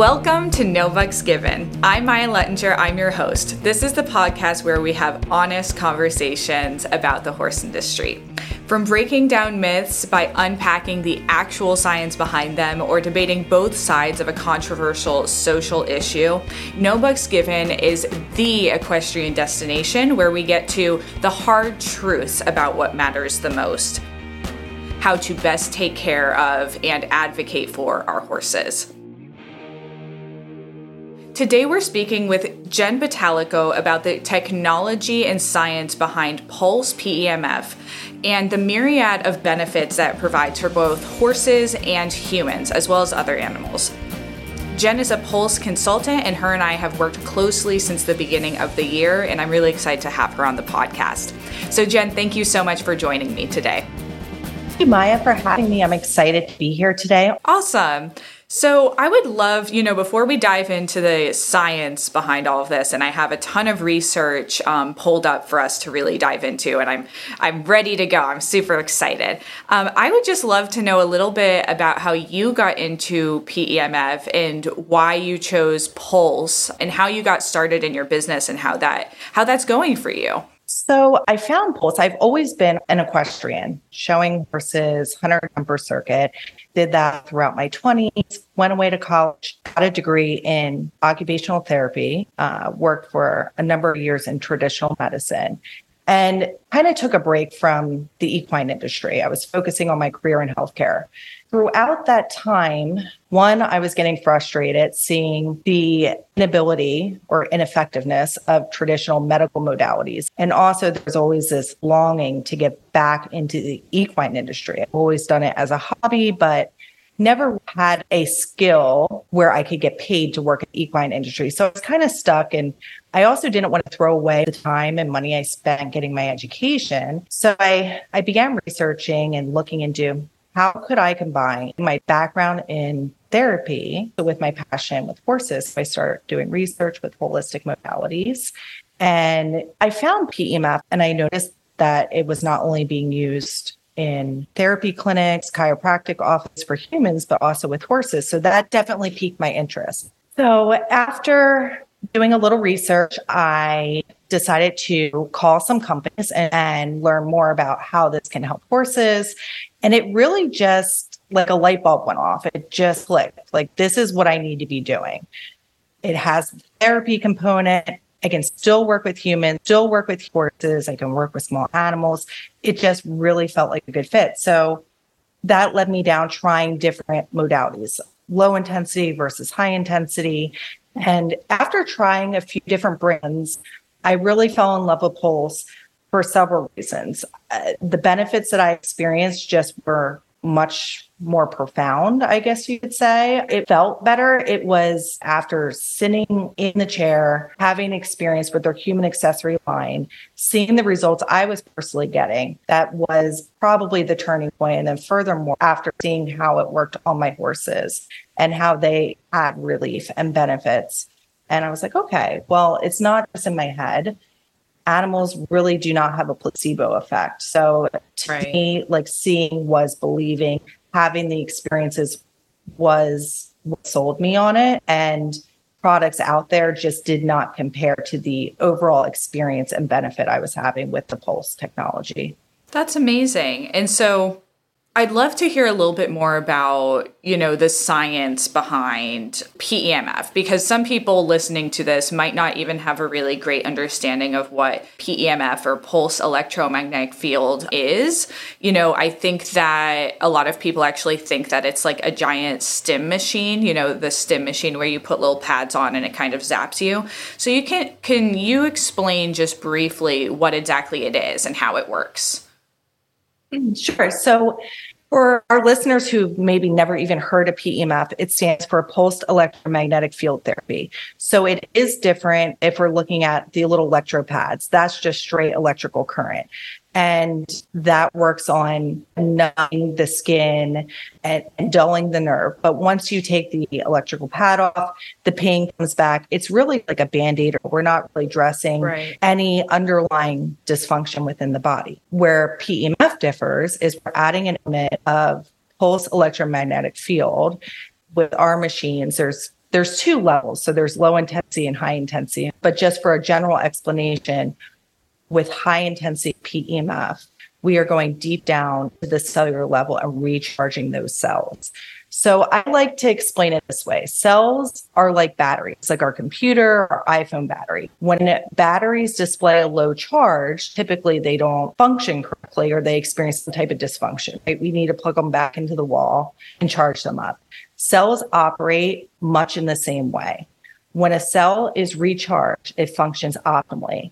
Welcome to No Bucks Given. I'm Maya Lettinger. I'm your host. This is the podcast where we have honest conversations about the horse industry. From breaking down myths by unpacking the actual science behind them or debating both sides of a controversial social issue, No Bucks Given is the equestrian destination where we get to the hard truths about what matters the most how to best take care of and advocate for our horses. Today, we're speaking with Jen Bottalico about the technology and science behind Pulse PEMF and the myriad of benefits that provides for both horses and humans, as well as other animals. Jen is a Pulse consultant, and her and I have worked closely since the beginning of the year, and I'm really excited to have her on the podcast. So, Jen, thank you so much for joining me today. Thank you, Maya, for having me. I'm excited to be here today. Awesome. So, I would love, you know, before we dive into the science behind all of this, and I have a ton of research um, pulled up for us to really dive into, and I'm I'm ready to go. I'm super excited. Um, I would just love to know a little bit about how you got into PEMF and why you chose Pulse, and how you got started in your business, and how that how that's going for you. So I found Pulse. I've always been an equestrian, showing horses, hunter jumper circuit. Did that throughout my 20s, went away to college, got a degree in occupational therapy, uh, worked for a number of years in traditional medicine, and kind of took a break from the equine industry. I was focusing on my career in healthcare throughout that time, one, I was getting frustrated seeing the inability or ineffectiveness of traditional medical modalities. And also, there's always this longing to get back into the equine industry. I've always done it as a hobby, but never had a skill where I could get paid to work in the equine industry. So I was kind of stuck and I also didn't want to throw away the time and money I spent getting my education. So I, I began researching and looking into how could I combine my background in therapy with my passion with horses? So I started doing research with holistic modalities. And I found PEMF and I noticed that it was not only being used in therapy clinics, chiropractic office for humans, but also with horses. So that definitely piqued my interest. So after doing a little research, I decided to call some companies and, and, learn more about how this can help horses. And it really just like a light bulb went off. It just clicked. Like, this is what I need to be doing. It has therapy component. I can still work with humans, still work with horses. I can work with small animals. It just really felt like a good fit. So that led me down trying different modalities, low intensity versus high intensity. And after trying a few different brands, I really fell in love with Pulse for several reasons. Uh, the benefits that I experienced just were much more profound, I guess you could say. It felt better. It was after sitting in the chair, having experience with their human accessory line, seeing the results I was personally getting. That was probably the turning point. And then furthermore, after seeing how it worked on my horses and how they had relief and benefits. And I was like, okay, well, it's not just in my head animals really do not have a placebo effect. So to right. me, like seeing was believing, having the experiences was what sold me on it. And products out there just did not compare to the overall experience and benefit I was having with the Pulse technology. That's amazing. And so I'd love to hear a little bit more about, you know, the science behind PEMF because some people listening to this might not even have a really great understanding of what PEMF or pulse electromagnetic field is. You know, I think that a lot of people actually think that it's like a giant stim machine, you know, the stim machine where you put little pads on and it kind of zaps you. So you can can you explain just briefly what exactly it is and how it works? Mm, sure. So, for our listeners who maybe never even heard of PEMF, it stands for pulsed electromagnetic field therapy. So it is different if we're looking at the little electro pads. That's just straight electrical current and that works on numbing the skin and, and, dulling the nerve. But once you take the electrical pad off, the pain comes back. It's really like a band aid, or we're not really dressing right. any underlying dysfunction within the body. Where PEMF differs is we're adding an element of pulse electromagnetic field with our machines. There's there's two levels. So there's low intensity and high intensity. But just for a general explanation, with high intensity PEMF, we are going deep down to the cellular level and recharging those cells. So I like to explain it this way. Cells are like batteries, like our computer or iPhone battery. When batteries display a low charge, typically they don't function correctly or they experience some type of dysfunction. Right? We need to plug them back into the wall and charge them up. Cells operate much in the same way. When a cell is recharged, it functions optimally.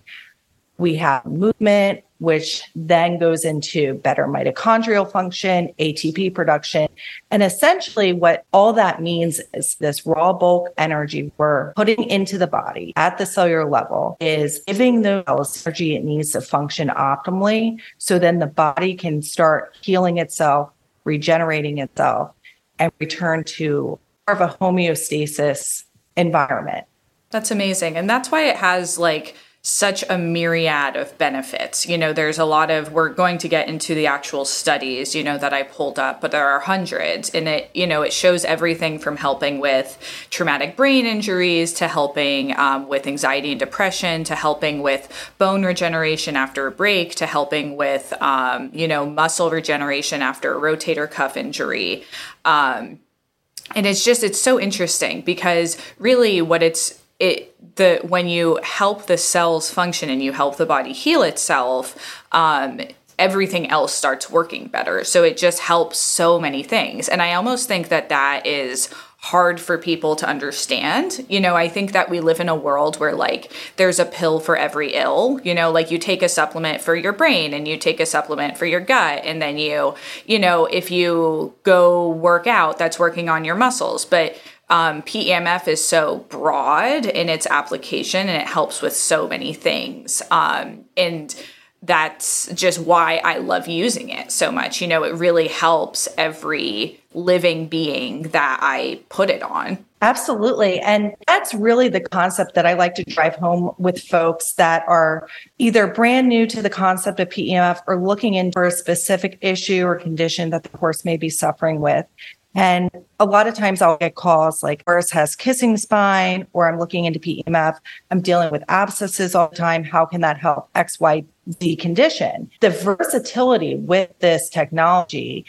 We have movement, which then goes into better mitochondrial function, ATP production. And essentially, what all that means is this raw bulk energy we're putting into the body at the cellular level is giving the cells energy it needs to function optimally. So then the body can start healing itself, regenerating itself, and return to more of a homeostasis environment. That's amazing. And that's why it has like, such a myriad of benefits. You know, there's a lot of, we're going to get into the actual studies, you know, that I pulled up, but there are hundreds. And it, you know, it shows everything from helping with traumatic brain injuries to helping um, with anxiety and depression to helping with bone regeneration after a break to helping with, um, you know, muscle regeneration after a rotator cuff injury. Um, and it's just, it's so interesting because really what it's, it the when you help the cells function and you help the body heal itself um, everything else starts working better so it just helps so many things and i almost think that that is hard for people to understand. You know, I think that we live in a world where like there's a pill for every ill, you know, like you take a supplement for your brain and you take a supplement for your gut and then you, you know, if you go work out, that's working on your muscles. But um, PEMF is so broad in its application and it helps with so many things. Um, and that's just why I love using it so much. You know, it really helps every living being that I put it on. Absolutely. And that's really the concept that I like to drive home with folks that are either brand new to the concept of PEMF or looking in for a specific issue or condition that the horse may be suffering with. And a lot of times I'll get calls like horse has kissing spine, or I'm looking into PEMF. I'm dealing with abscesses all the time. How can that help X, Y, Z condition? The versatility with this technology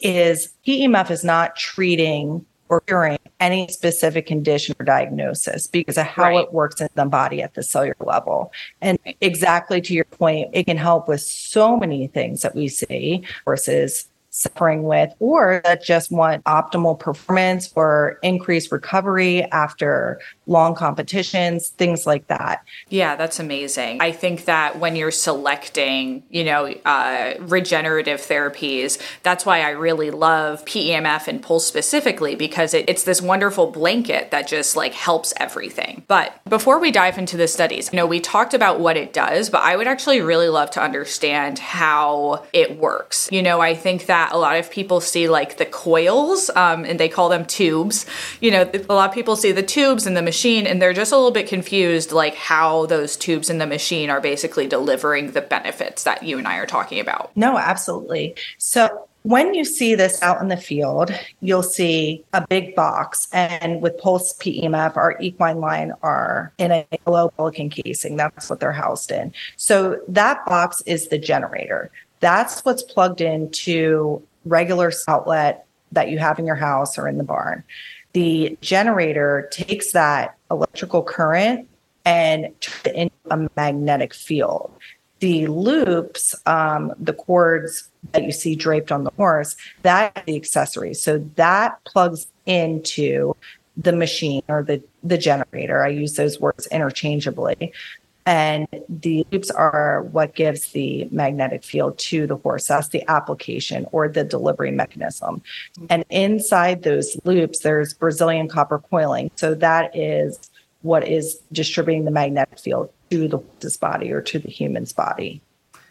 is PEMF is not treating or curing any specific condition or diagnosis because of how right. it works in the body at the cellular level. And exactly to your point, it can help with so many things that we see versus suffering with, or that just want optimal performance or increased recovery after long competitions, things like that. Yeah, that's amazing. I think that when you're selecting, you know, uh, regenerative therapies, that's why I really love PEMF and Pulse specifically because it, it's this wonderful blanket that just like helps everything. But before we dive into the studies, you know, we talked about what it does, but I would actually really love to understand how it works. You know, I think that a lot of people see like the coils um, and they call them tubes. You know, a lot of people see the tubes in the machine and they're just a little bit confused like how those tubes in the machine are basically delivering the benefits that you and I are talking about. No, absolutely. So when you see this out in the field, you'll see a big box. And with Pulse PEMF, our equine line are in a yellow pelican casing. That's what they're housed in. So that box is the generator. That's what's plugged into regular outlet that you have in your house or in the barn. The generator takes that electrical current and turns it into a magnetic field. The loops, um, the cords that you see draped on the horse, that's the accessory. So that plugs into the machine or the the generator. I use those words interchangeably and the loops are what gives the magnetic field to the horse. That's the application or the delivery mechanism. And inside those loops, there's Brazilian copper coiling. So that is what is distributing the magnetic field to the horse's body or to the human's body.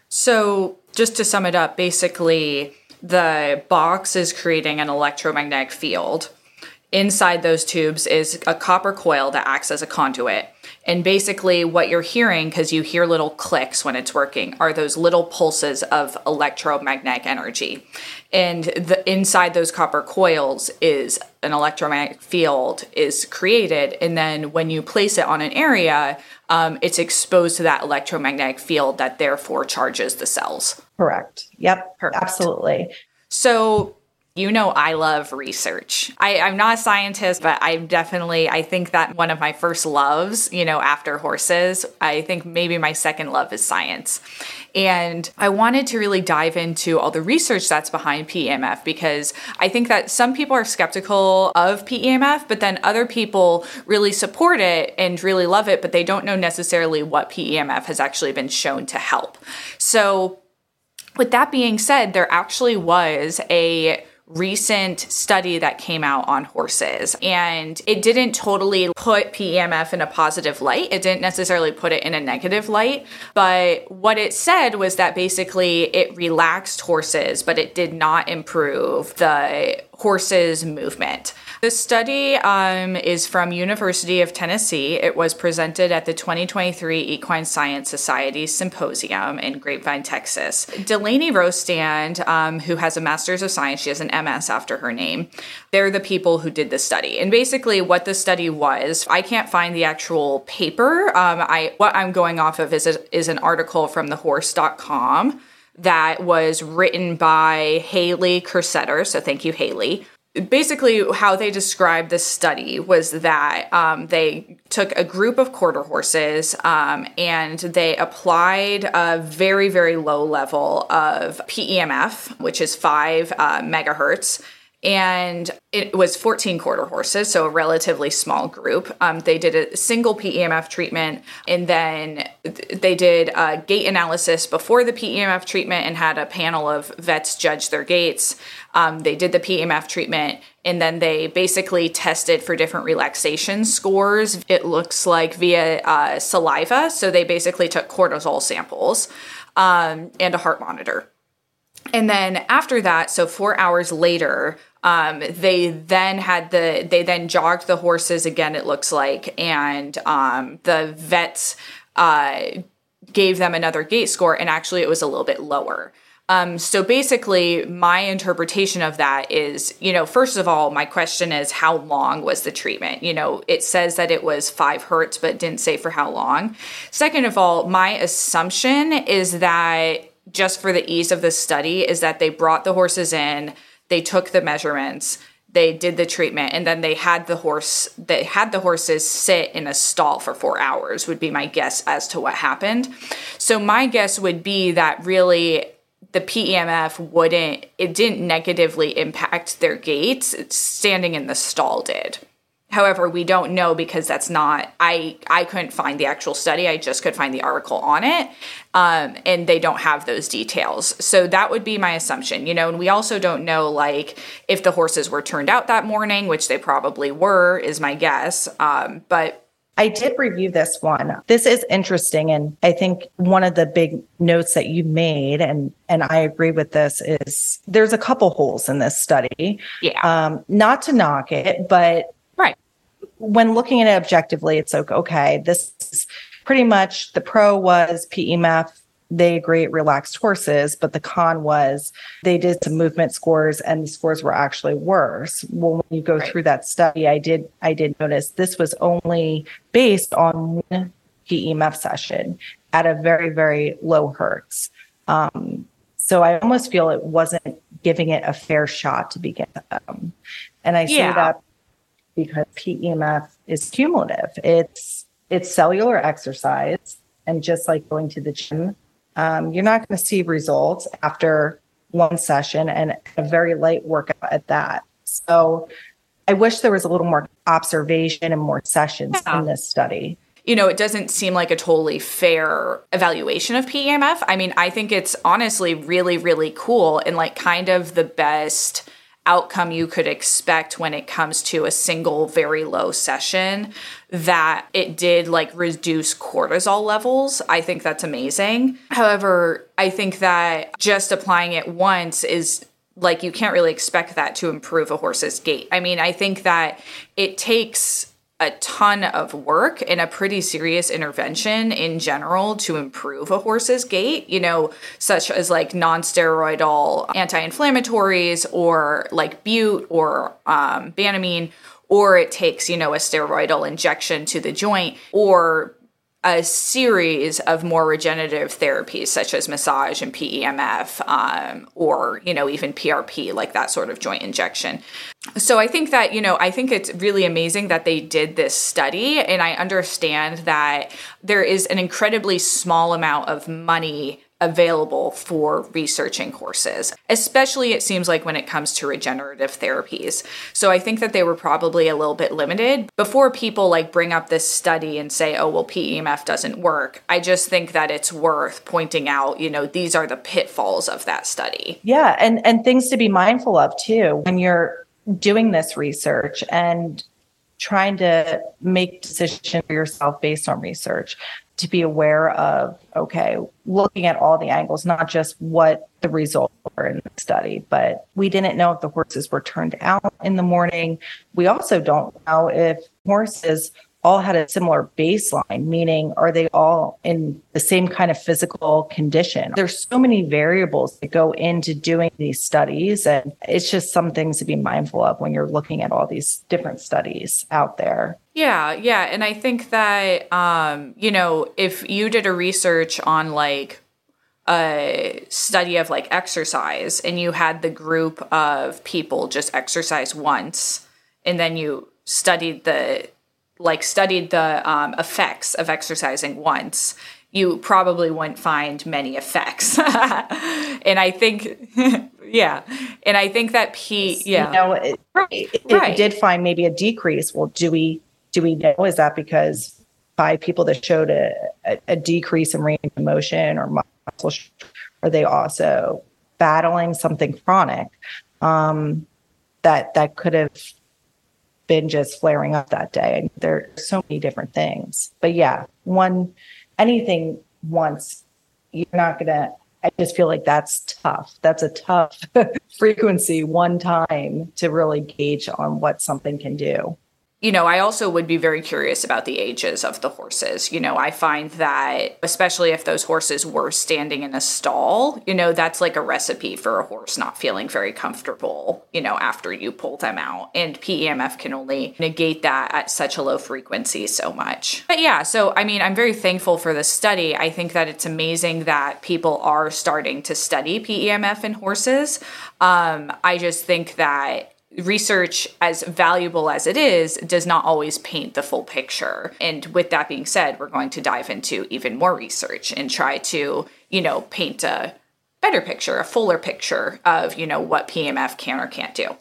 So, just to sum it up, basically, the box is creating an electromagnetic field. Inside those tubes is a copper coil that acts as a conduit And basically, what you're hearing, because you hear little clicks when it's working, are those little pulses of electromagnetic energy. And the inside those copper coils is an electromagnetic field is created, and then when you place it on an area, um, it's exposed to that electromagnetic field that therefore charges the cells. Correct. Yep. Perfect. Absolutely. So you know I love research. I, am not a scientist, but I'm definitely I think that one of my first loves, you know, after horses, I think maybe my second love is science. And I wanted to really dive into all the research that's behind PEMF because I think that some people are skeptical of PEMF, but then other people really support it and really love it, but they don't know necessarily what PEMF has actually been shown to help. So with that being said, there actually was a recent study that came out on horses and it didn't totally put PEMF in a positive light. It didn't necessarily put it in a negative light, but what it said was that basically it relaxed horses, but it did not improve the horses movement. The study um, is from University of Tennessee. It was presented at the 2023 Equine Science Society Symposium in Grapevine, Texas. Delaney Rostand, um, who has a Master's of Science, she has an MS after her name. They're the people who did the study. And basically, what the study was, I can't find the actual paper. Um, I what I'm going off of is a, is an article from thehorse.com that was written by Haley Kerstetter. So thank you, Haley basically how they described this study was that um, they took a group of quarter horses um, and they applied a very very low level of PEMF, which is five uh, megahertz and it was 14 quarter horses, so a relatively small group. Um, they did a single PEMF treatment, and then they did a gait analysis before the PEMF treatment and had a panel of vets judge their gaits. Um, they did the PEMF treatment, and then they basically tested for different relaxation scores. It looks like via uh, saliva, so they basically took cortisol samples um, and a heart monitor. And then after that, so four hours later, um, they then had the they then jogged the horses again. It looks like, and um, the vets uh, gave them another gait score, and actually it was a little bit lower. Um, so basically, my interpretation of that is, you know, first of all, my question is how long was the treatment? You know, it says that it was five hertz, but didn't say for how long. Second of all, my assumption is that just for the ease of the study, is that they brought the horses in they took the measurements they did the treatment and then they had the horse they had the horses sit in a stall for four hours would be my guess as to what happened. So my guess would be that really the PEMF wouldn't it didn't negatively impact their gaits standing in the stall did However, we don't know because that's not I I couldn't find the actual study. I just could find the article on it, um, and they don't have those details. So that would be my assumption, you know. And we also don't know like if the horses were turned out that morning, which they probably were, is my guess. Um, but I did review this one. This is interesting, and I think one of the big notes that you made, and and I agree with this, is there's a couple holes in this study. Yeah. Um, not to knock it, but when looking at it objectively, it's like, okay, this is pretty much the pro was PEMF. They agree it relaxed horses, but the con was they did some movement scores and the scores were actually worse. Well, when you go right. through that study, I did I did notice this was only based on one PEMF session at a very, very low hertz. Um, so I almost feel it wasn't giving it a fair shot to begin with. Um, and I yeah. say that because PEMF is cumulative. It's it's cellular exercise, and just like going to the gym, um, you're not going to see results after one session and a very light workout at that. So, I wish there was a little more observation and more sessions yeah. in this study you know, it doesn't seem like a totally fair evaluation of PEMF. I mean, I think it's honestly really, really cool and like kind of the best outcome you could expect when it comes to a single very low session that it did like reduce cortisol levels. I think that's amazing. However, I think that just applying it once is like you can't really expect that to improve a horse's gait. I mean, I think that it takes a ton of work and a pretty serious intervention in general to improve a horse's gait, you know, such as like non-steroidal anti-inflammatories or like bute or um, banamine, or it takes, you know, a steroidal injection to the joint or a series of more regenerative therapies such as massage and PEMF um, or you know even PRP like that sort of joint injection. So I think that you know I think it's really amazing that they did this study and I understand that there is an incredibly small amount of money available for researching horses, especially it seems like when it comes to regenerative therapies. So I think that they were probably a little bit limited before people like bring up this study and say, oh, well, PEMF doesn't work. I just think that it's worth pointing out, you know, these are the pitfalls of that study. Yeah. And, and things to be mindful of too when you're doing this research and trying to make decisions for yourself based on research to be aware of okay looking at all the angles not just what the results were in the study but we didn't know if the horses were turned out in the morning we also don't know if horses all had a similar baseline, meaning are they all in the same kind of physical condition? There's so many variables that go into doing these studies. And it's just some things to be mindful of when you're looking at all these different studies out there. Yeah, yeah. And I think that, um, you know, if you did a research on like a study of like exercise and you had the group of people just exercise once and then you studied the like studied the um, effects of exercising once, you probably wouldn't find many effects. and I think, yeah, and I think that Pete, yeah, you know, it, right. if right. we did find maybe a decrease, well, do we do we know is that because five people that showed a, a, a decrease in range of motion or muscle, are they also battling something chronic um, that that could have been just flaring up that day. and there are so many different things. But yeah, one anything once, you're not gonna I just feel like that's tough. That's a tough frequency one time to really gauge on what something can do you know, I also would be very curious about the ages of the horses. You know, I find that, especially if those horses were standing in a stall, you know, that's like a recipe for a horse not feeling very comfortable, you know, after you pull them out. And PEMF can only negate that at such a low frequency so much. But yeah, so I mean, I'm very thankful for this study. I think that it's amazing that people are starting to study PEMF in horses. Um, I just think that research as valuable as it is does not always paint the full picture. And with that being said we're going to dive into even more research and try to you know paint a better picture a fuller picture of you know what PMF can or can't do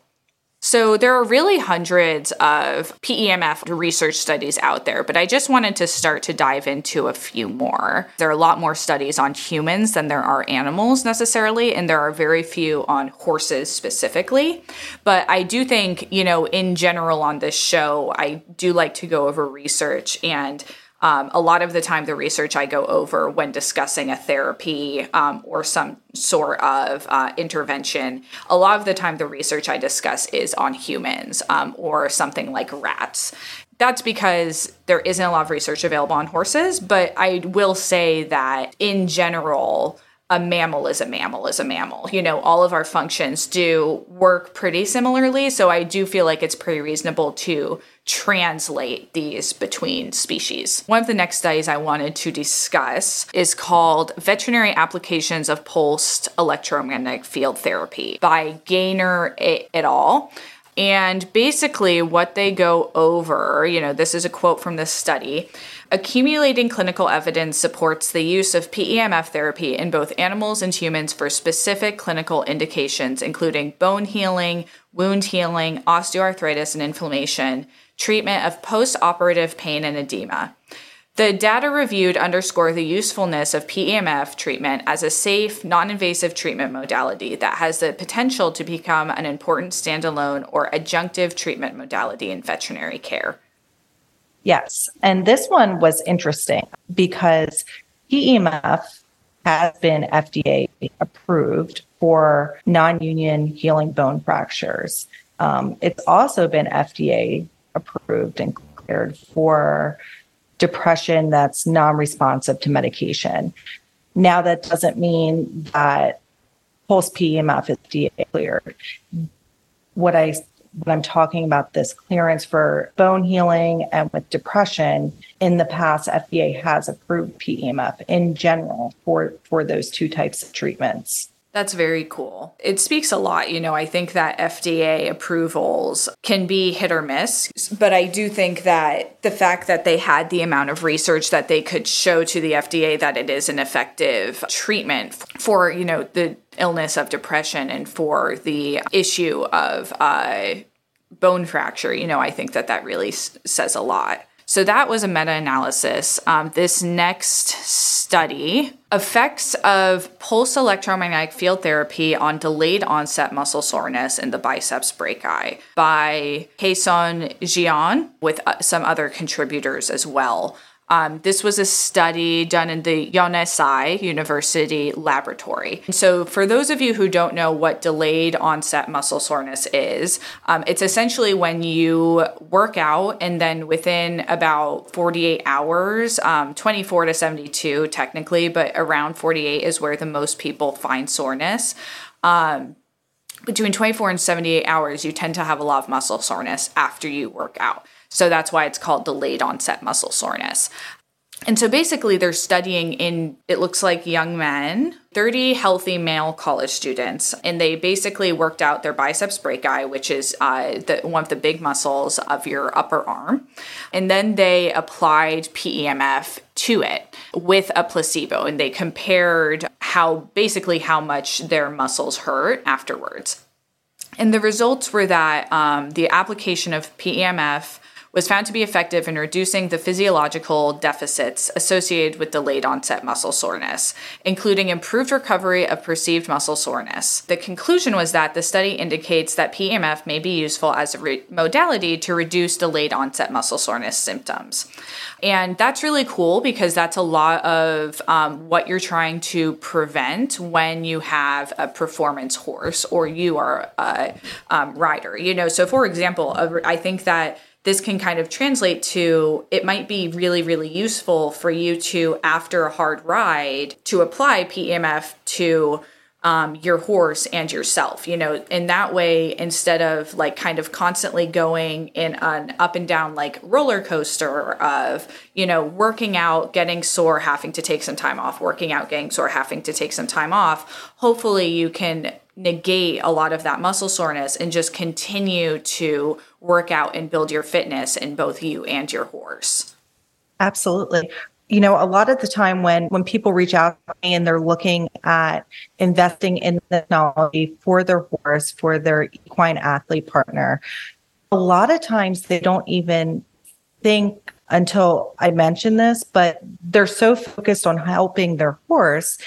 so there are really hundreds of PEMF research studies out there, but I just wanted to start to dive into a few more. There are a lot more studies on humans than there are animals necessarily, and there are very few on horses specifically. But I do think, you know, in general on this show, I do like to go over research and um, a lot of the time, the research I go over when discussing a therapy um, or some sort of uh, intervention, a lot of the time, the research I discuss is on humans um, or something like rats. That's because there isn't a lot of research available on horses, but I will say that in general, a mammal is a mammal is a mammal. You know, all of our functions do work pretty similarly. So I do feel like it's pretty reasonable to translate these between species. One of the next studies I wanted to discuss is called Veterinary Applications of Pulsed Electromagnetic Field Therapy by Gaynor et al. And basically, what they go over, you know, this is a quote from this study accumulating clinical evidence supports the use of PEMF therapy in both animals and humans for specific clinical indications, including bone healing, wound healing, osteoarthritis and inflammation, treatment of post operative pain and edema. The data reviewed underscore the usefulness of PEMF treatment as a safe, non invasive treatment modality that has the potential to become an important standalone or adjunctive treatment modality in veterinary care. Yes. And this one was interesting because PEMF has been FDA approved for non union healing bone fractures. Um, it's also been FDA approved and cleared for depression that's non-responsive to medication. Now that doesn't mean that pulse PEMF is DA cleared. What I when I'm talking about this clearance for bone healing and with depression, in the past, FDA has approved PEMF in general for, for those two types of treatments. That's very cool. It speaks a lot. You know, I think that FDA approvals can be hit or miss, but I do think that the fact that they had the amount of research that they could show to the FDA that it is an effective treatment for, you know, the illness of depression and for the issue of uh, bone fracture, you know, I think that that really s- says a lot. So that was a meta analysis. Um, this next study effects of pulse electromagnetic field therapy on delayed onset muscle soreness in the biceps brachii by Kaeson Jian with uh, some other contributors as well. Um, this was a study done in the Yonsei University laboratory. So, for those of you who don't know what delayed onset muscle soreness is, um, it's essentially when you work out and then within about 48 hours, um, 24 to 72 technically, but around 48 is where the most people find soreness um, between 24 and 78 hours, you tend to have a lot of muscle soreness after you work out. So that's why it's called delayed onset muscle soreness. And so basically, they're studying in, it looks like young men, 30 healthy male college students, and they basically worked out their biceps brachii, which is uh, the, one of the big muscles of your upper arm. And then they applied PEMF to it with a placebo, and they compared how basically how much their muscles hurt afterwards. And the results were that um, the application of PEMF was found to be effective in reducing the physiological deficits associated with delayed onset muscle soreness, including improved recovery of perceived muscle soreness. The conclusion was that the study indicates that PMF may be useful as a re- modality to reduce delayed onset muscle soreness symptoms. And that's really cool because that's a lot of um, what you're trying to prevent when you have a performance horse or you are a um, rider. You know, so for example, I think that this can kind of translate to it might be really, really useful for you to, after a hard ride, to apply PEMF to um, your horse and yourself. You know, in that way, instead of like kind of constantly going in an up and down like roller coaster of, you know, working out, getting sore, having to take some time off, working out, getting sore, having to take some time off, hopefully you can negate a lot of that muscle soreness and just continue to work out and build your fitness in both you and your horse. Absolutely. You know, a lot of the time when when people reach out to me and they're looking at investing in technology for their horse, for their equine athlete partner, a lot of times they don't even think until I mention this, but they're so focused on helping their horse.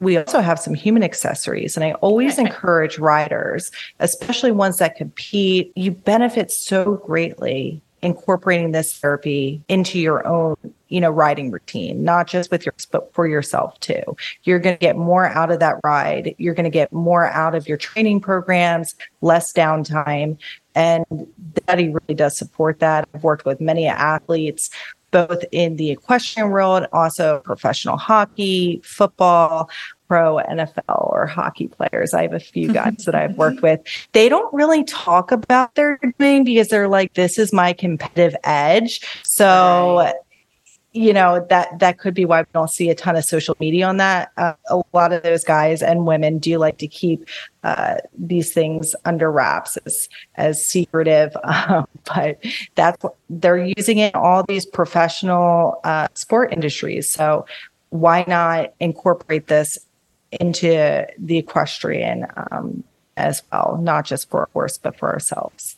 We also have some human accessories and i always encourage riders especially ones that compete you benefit so greatly incorporating this therapy into your own you know riding routine not just with your but for yourself too. You're going to get more out of that ride. You're going to get more out of your training programs less downtime. And Daddy really does support that. I've worked with many athletes both in the equestrian world, also professional hockey, football, pro NFL or hockey players. I have a few guys that I've worked with. They don't really talk about their doing because they're like, this is my competitive edge. So, right. you know, that, that could be why we don't see a ton of social media on that. Uh, a lot of those guys and women do like to keep uh, these things under wraps as, as secretive. Um, but that's, they're using it in all these professional uh, sport industries. So why not incorporate this into the equestrian um, as well, not just for a horse, but for ourselves.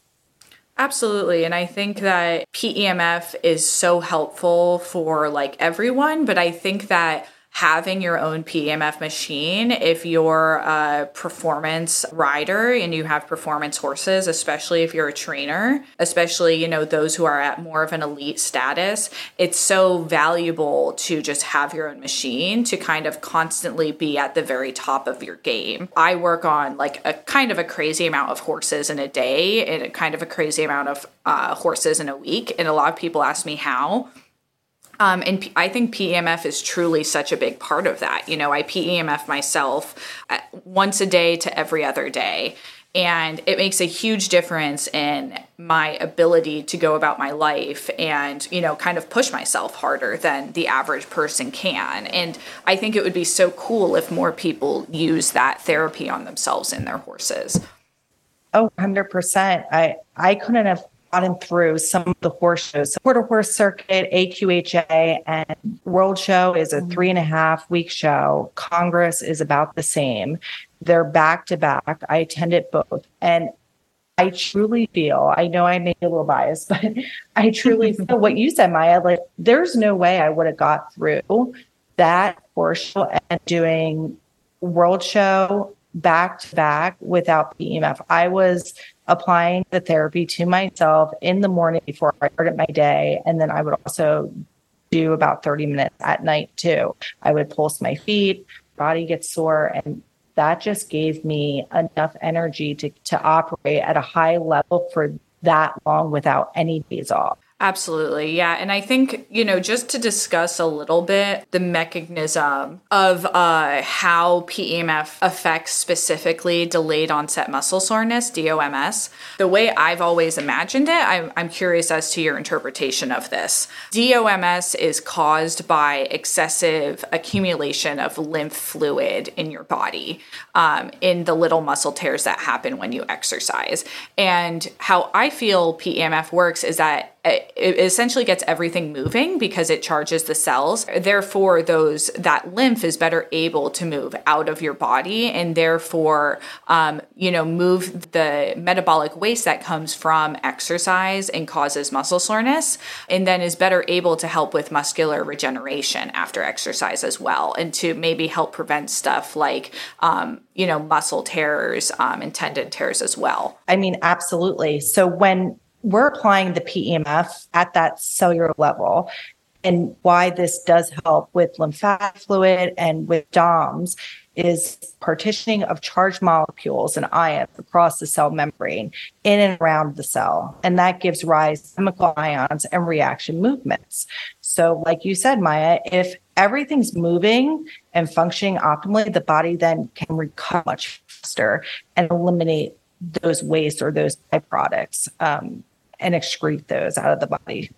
Absolutely. And I think that PEMF is so helpful for like everyone, but I think that having your own PEMF machine, if you're a performance rider and you have performance horses, especially if you're a trainer, especially, you know, those who are at more of an elite status, it's so valuable to just have your own machine to kind of constantly be at the very top of your game. I work on like a kind of a crazy amount of horses in a day and a kind of a crazy amount of uh, horses in a week. And a lot of people ask me how. Um, and P- I think PEMF is truly such a big part of that. You know, I PEMF myself uh, once a day to every other day. And it makes a huge difference in my ability to go about my life and, you know, kind of push myself harder than the average person can. And I think it would be so cool if more people use that therapy on themselves and their horses. Oh, 100%. I, I couldn't have gotten through some of the horse shows. Quarter Horse Circuit, AQHA, and World Show is a mm-hmm. three and a half week show. Congress is about the same. They're back to back. I attended both. And I truly feel, I know I may be a little biased, but I truly feel what you said, Maya. Like, there's no way I would have got through that horse show and doing World Show back to back without PEMF. I was applying the therapy to myself in the morning before I started my day. And then I would also do about 30 minutes at night too. I would pulse my feet, body gets sore, and that just gave me enough energy to, to operate at a high level for that long without any days off. Absolutely. Yeah. And I think, you know, just to discuss a little bit the mechanism of uh, how PEMF affects specifically delayed onset muscle soreness, DOMS, the way I've always imagined it, I'm, I'm curious as to your interpretation of this. DOMS is caused by excessive accumulation of lymph fluid in your body um, in the little muscle tears that happen when you exercise. And how I feel PEMF works is that it essentially gets everything moving because it charges the cells. Therefore those that lymph is better able to move out of your body and therefore um, you know move the metabolic waste that comes from exercise and causes muscle soreness and then is better able to help with muscular regeneration after exercise as well and to maybe help prevent stuff like um, you know muscle tears um, and tendon tears as well. I mean absolutely. So when we're applying the PEMF at that cellular level. And why this does help with lymphatic fluid and with DOMS is partitioning of charged molecules and ions across the cell membrane in and around the cell. And that gives rise to chemical ions and reaction movements. So, like you said, Maya, if everything's moving and functioning optimally, the body then can recover much faster and eliminate those waste or those byproducts. Um, and excrete those out of the body.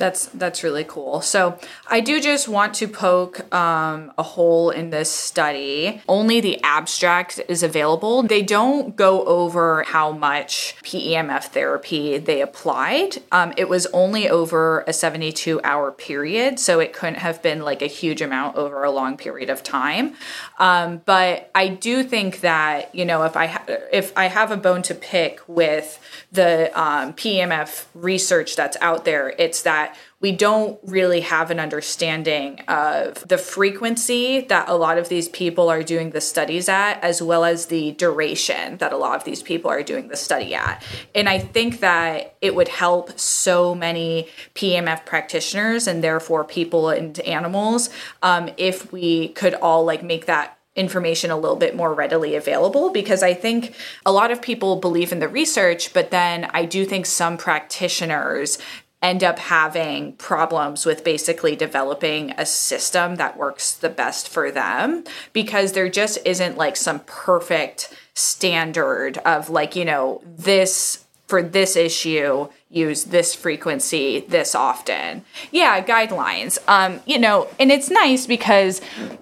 That's that's really cool. So I do just want to poke um, a hole in this study. Only the abstract is available. They don't go over how much PEMF therapy they applied. Um, it was only over a 72 hour period, so it couldn't have been like a huge amount over a long period of time. Um, but I do think that you know if I ha- if I have a bone to pick with the um, PEMF research that's out there, it's that we don't really have an understanding of the frequency that a lot of these people are doing the studies at, as well as the duration that a lot of these people are doing the study at. And I think that it would help so many PMF practitioners and therefore people and animals um, if we could all like make that information a little bit more readily available because I think a lot of people believe in the research, but then I do think some practitioners end up having problems with basically developing a system that works the best for them because there just isn't like some perfect standard of like, you know, this for this issue use this frequency this often. Yeah guidelines. Um you know and it's nice because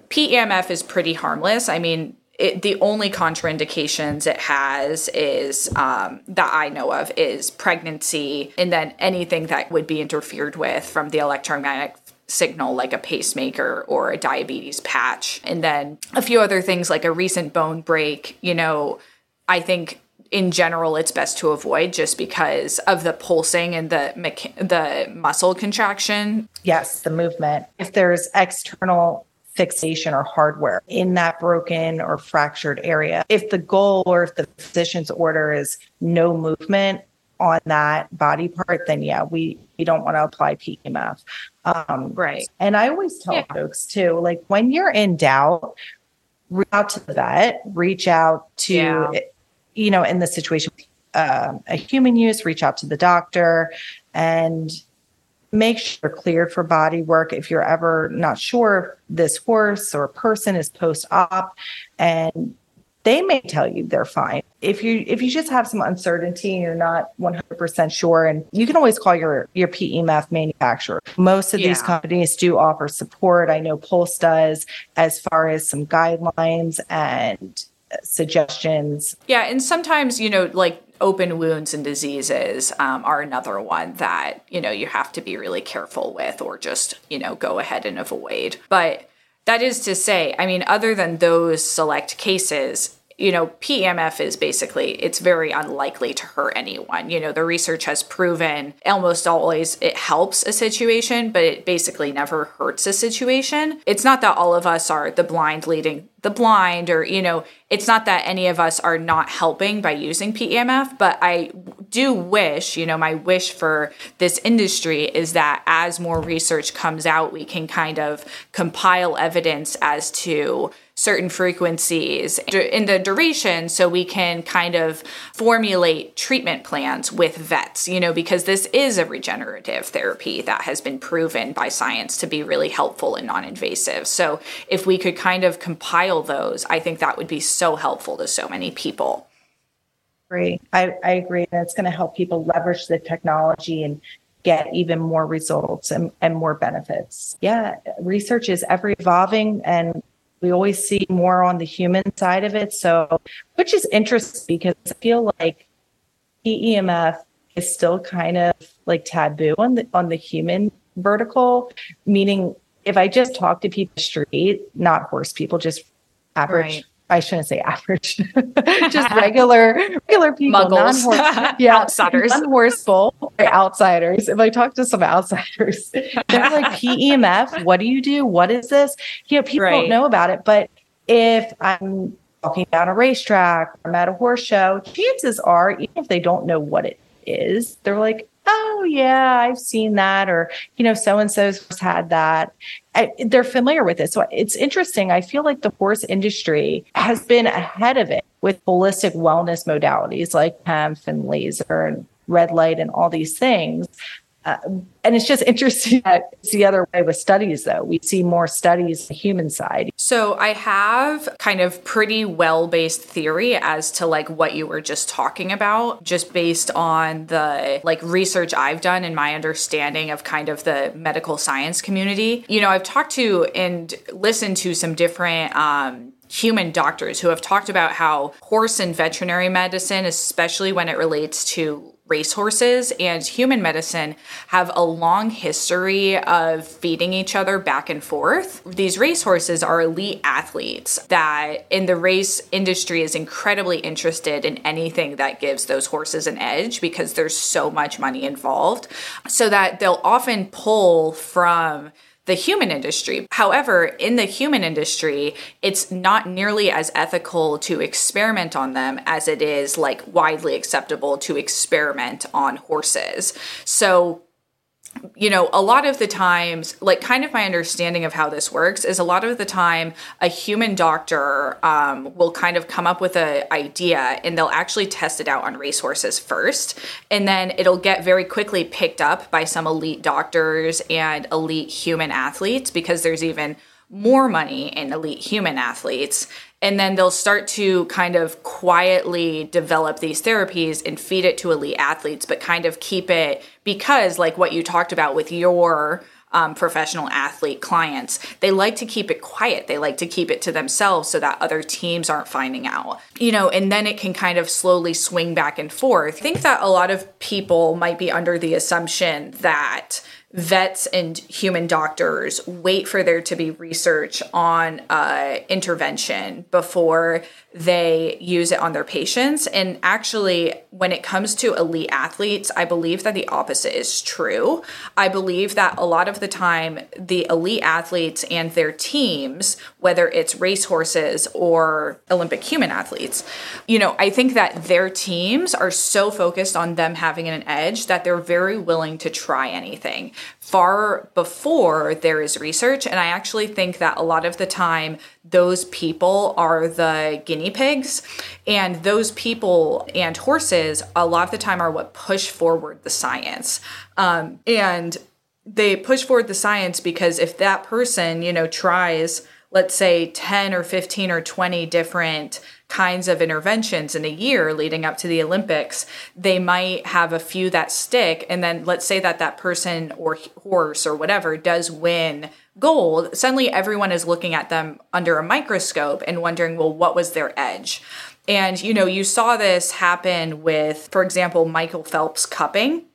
PEMF is pretty harmless. I mean it, the only contraindications it has is um, that I know of is pregnancy, and then anything that would be interfered with from the electromagnetic signal like a pacemaker or a diabetes patch and then a few other things like a recent bone break you know i think in general it's best to avoid just because of the pulsing and the mecha- the muscle contraction. Yes, the movement. If there's external fixation or hardware in that broken or fractured area, if the goal or if the physician's order is no movement on that body part, then yeah, we we don't want to apply PEMF. Um, right. And I always tell yeah. folks too, like when you're in doubt, reach out to the vet, reach out to yeah you know, in the situation, uh, a human use, reach out to the doctor and make sure you're cleared for body work if you're ever not sure if this horse or person is post-op and they may tell you they're fine. If you if you just have some uncertainty and you're not 100% sure and you can always call your your PEMF manufacturer. Most of yeah. these companies do offer support. I know pulse does as far as some guidelines and suggestions. Yeah, and sometimes, you know, like open wounds and diseases um, are another one that, you know, you have to be really careful with or just, you know, go ahead and avoid. But that is to say, I mean, other than those select cases, you know, PEMF is basically, it's very unlikely to hurt anyone. You know, the research has proven almost always it helps a situation, but it basically never hurts a situation. It's not that all of us are the blind leading the blind or you know it's not that any of us are not helping by using PEMF but I do wish you know my wish for this industry is that as more research comes out we can kind of compile evidence as to certain frequencies in the duration so we can kind of formulate treatment plans with vets, you know, because this is a regenerative therapy that has been proven by science to be really helpful and non invasive. So if we could kind of compile those, I think that would be so helpful to so many people. Agree. I, I agree. that it's going to help people leverage the technology and get even more results and, and more benefits. Yeah, research is ever evolving and we always see more on the human side of it. So, which is interesting because I feel like PEMF is still kind of like taboo on the on the human vertical, meaning if I just talk to people street, not horse people, just average right. I shouldn't say average, just regular, regular people, Muggles, non-horse, yeah, outsiders, non-horse outsiders. If I talk to some outsiders, they're like PEMF. What do you do? What is this? You know, people right. don't know about it. But if I'm walking down a racetrack, I'm at a horse show, chances are, even if they don't know what it is, they're like, oh yeah i've seen that or you know so and so's had that. I, they're familiar with it. So it's interesting. I feel like the horse industry has been ahead of it with holistic wellness modalities like hemp and laser and red light and all these things uh, and it's just interesting that it's the other way with studies, though. We see more studies the human side. So I have kind of pretty well based theory as to like what you were just talking about, just based on the like research I've done and my understanding of kind of the medical science community. You know, I've talked to and listened to some different um, human doctors who have talked about how horse and veterinary medicine, especially when it relates to racehorses and human medicine have a long history of feeding each other back and forth. These racehorses are elite athletes that in the race industry is incredibly interested in anything that gives those horses an edge because there's so much money involved. So that they'll often pull from the human industry. However, in the human industry, it's not nearly as ethical to experiment on them as it is like widely acceptable to experiment on horses. So you know, a lot of the times, like kind of my understanding of how this works is a lot of the time a human doctor um, will kind of come up with an idea and they'll actually test it out on racehorses first. And then it'll get very quickly picked up by some elite doctors and elite human athletes because there's even more money in elite human athletes. And then they'll start to kind of quietly develop these therapies and feed it to elite athletes, but kind of keep it because, like what you talked about with your um, professional athlete clients, they like to keep it quiet. They like to keep it to themselves so that other teams aren't finding out. You know, and then it can kind of slowly swing back and forth. I think that a lot of people might be under the assumption that vets and human doctors wait for there to be research on uh, intervention before they use it on their patients. And actually, when it comes to elite athletes, I believe that the opposite is true. I believe that a lot of the time, the elite athletes and their teams, whether it's racehorses or Olympic human athletes, you know, I think that their teams are so focused on them having an edge that they're very willing to try anything far before there is research. And I actually think that a lot of the time, those people are the guinea pigs. And those people and horses, a lot of the time, are what push forward the science. Um, and they push forward the science because if that person, you know, tries, let's say 10 or 15 or 20 different kinds of interventions in a year leading up to the Olympics, they might have a few that stick. And then let's say that that person or horse or whatever does win gold. Suddenly everyone is looking at them under a microscope and wondering, well, what was their edge? And, you know, you saw this happen with, for example, Michael Phelps cupping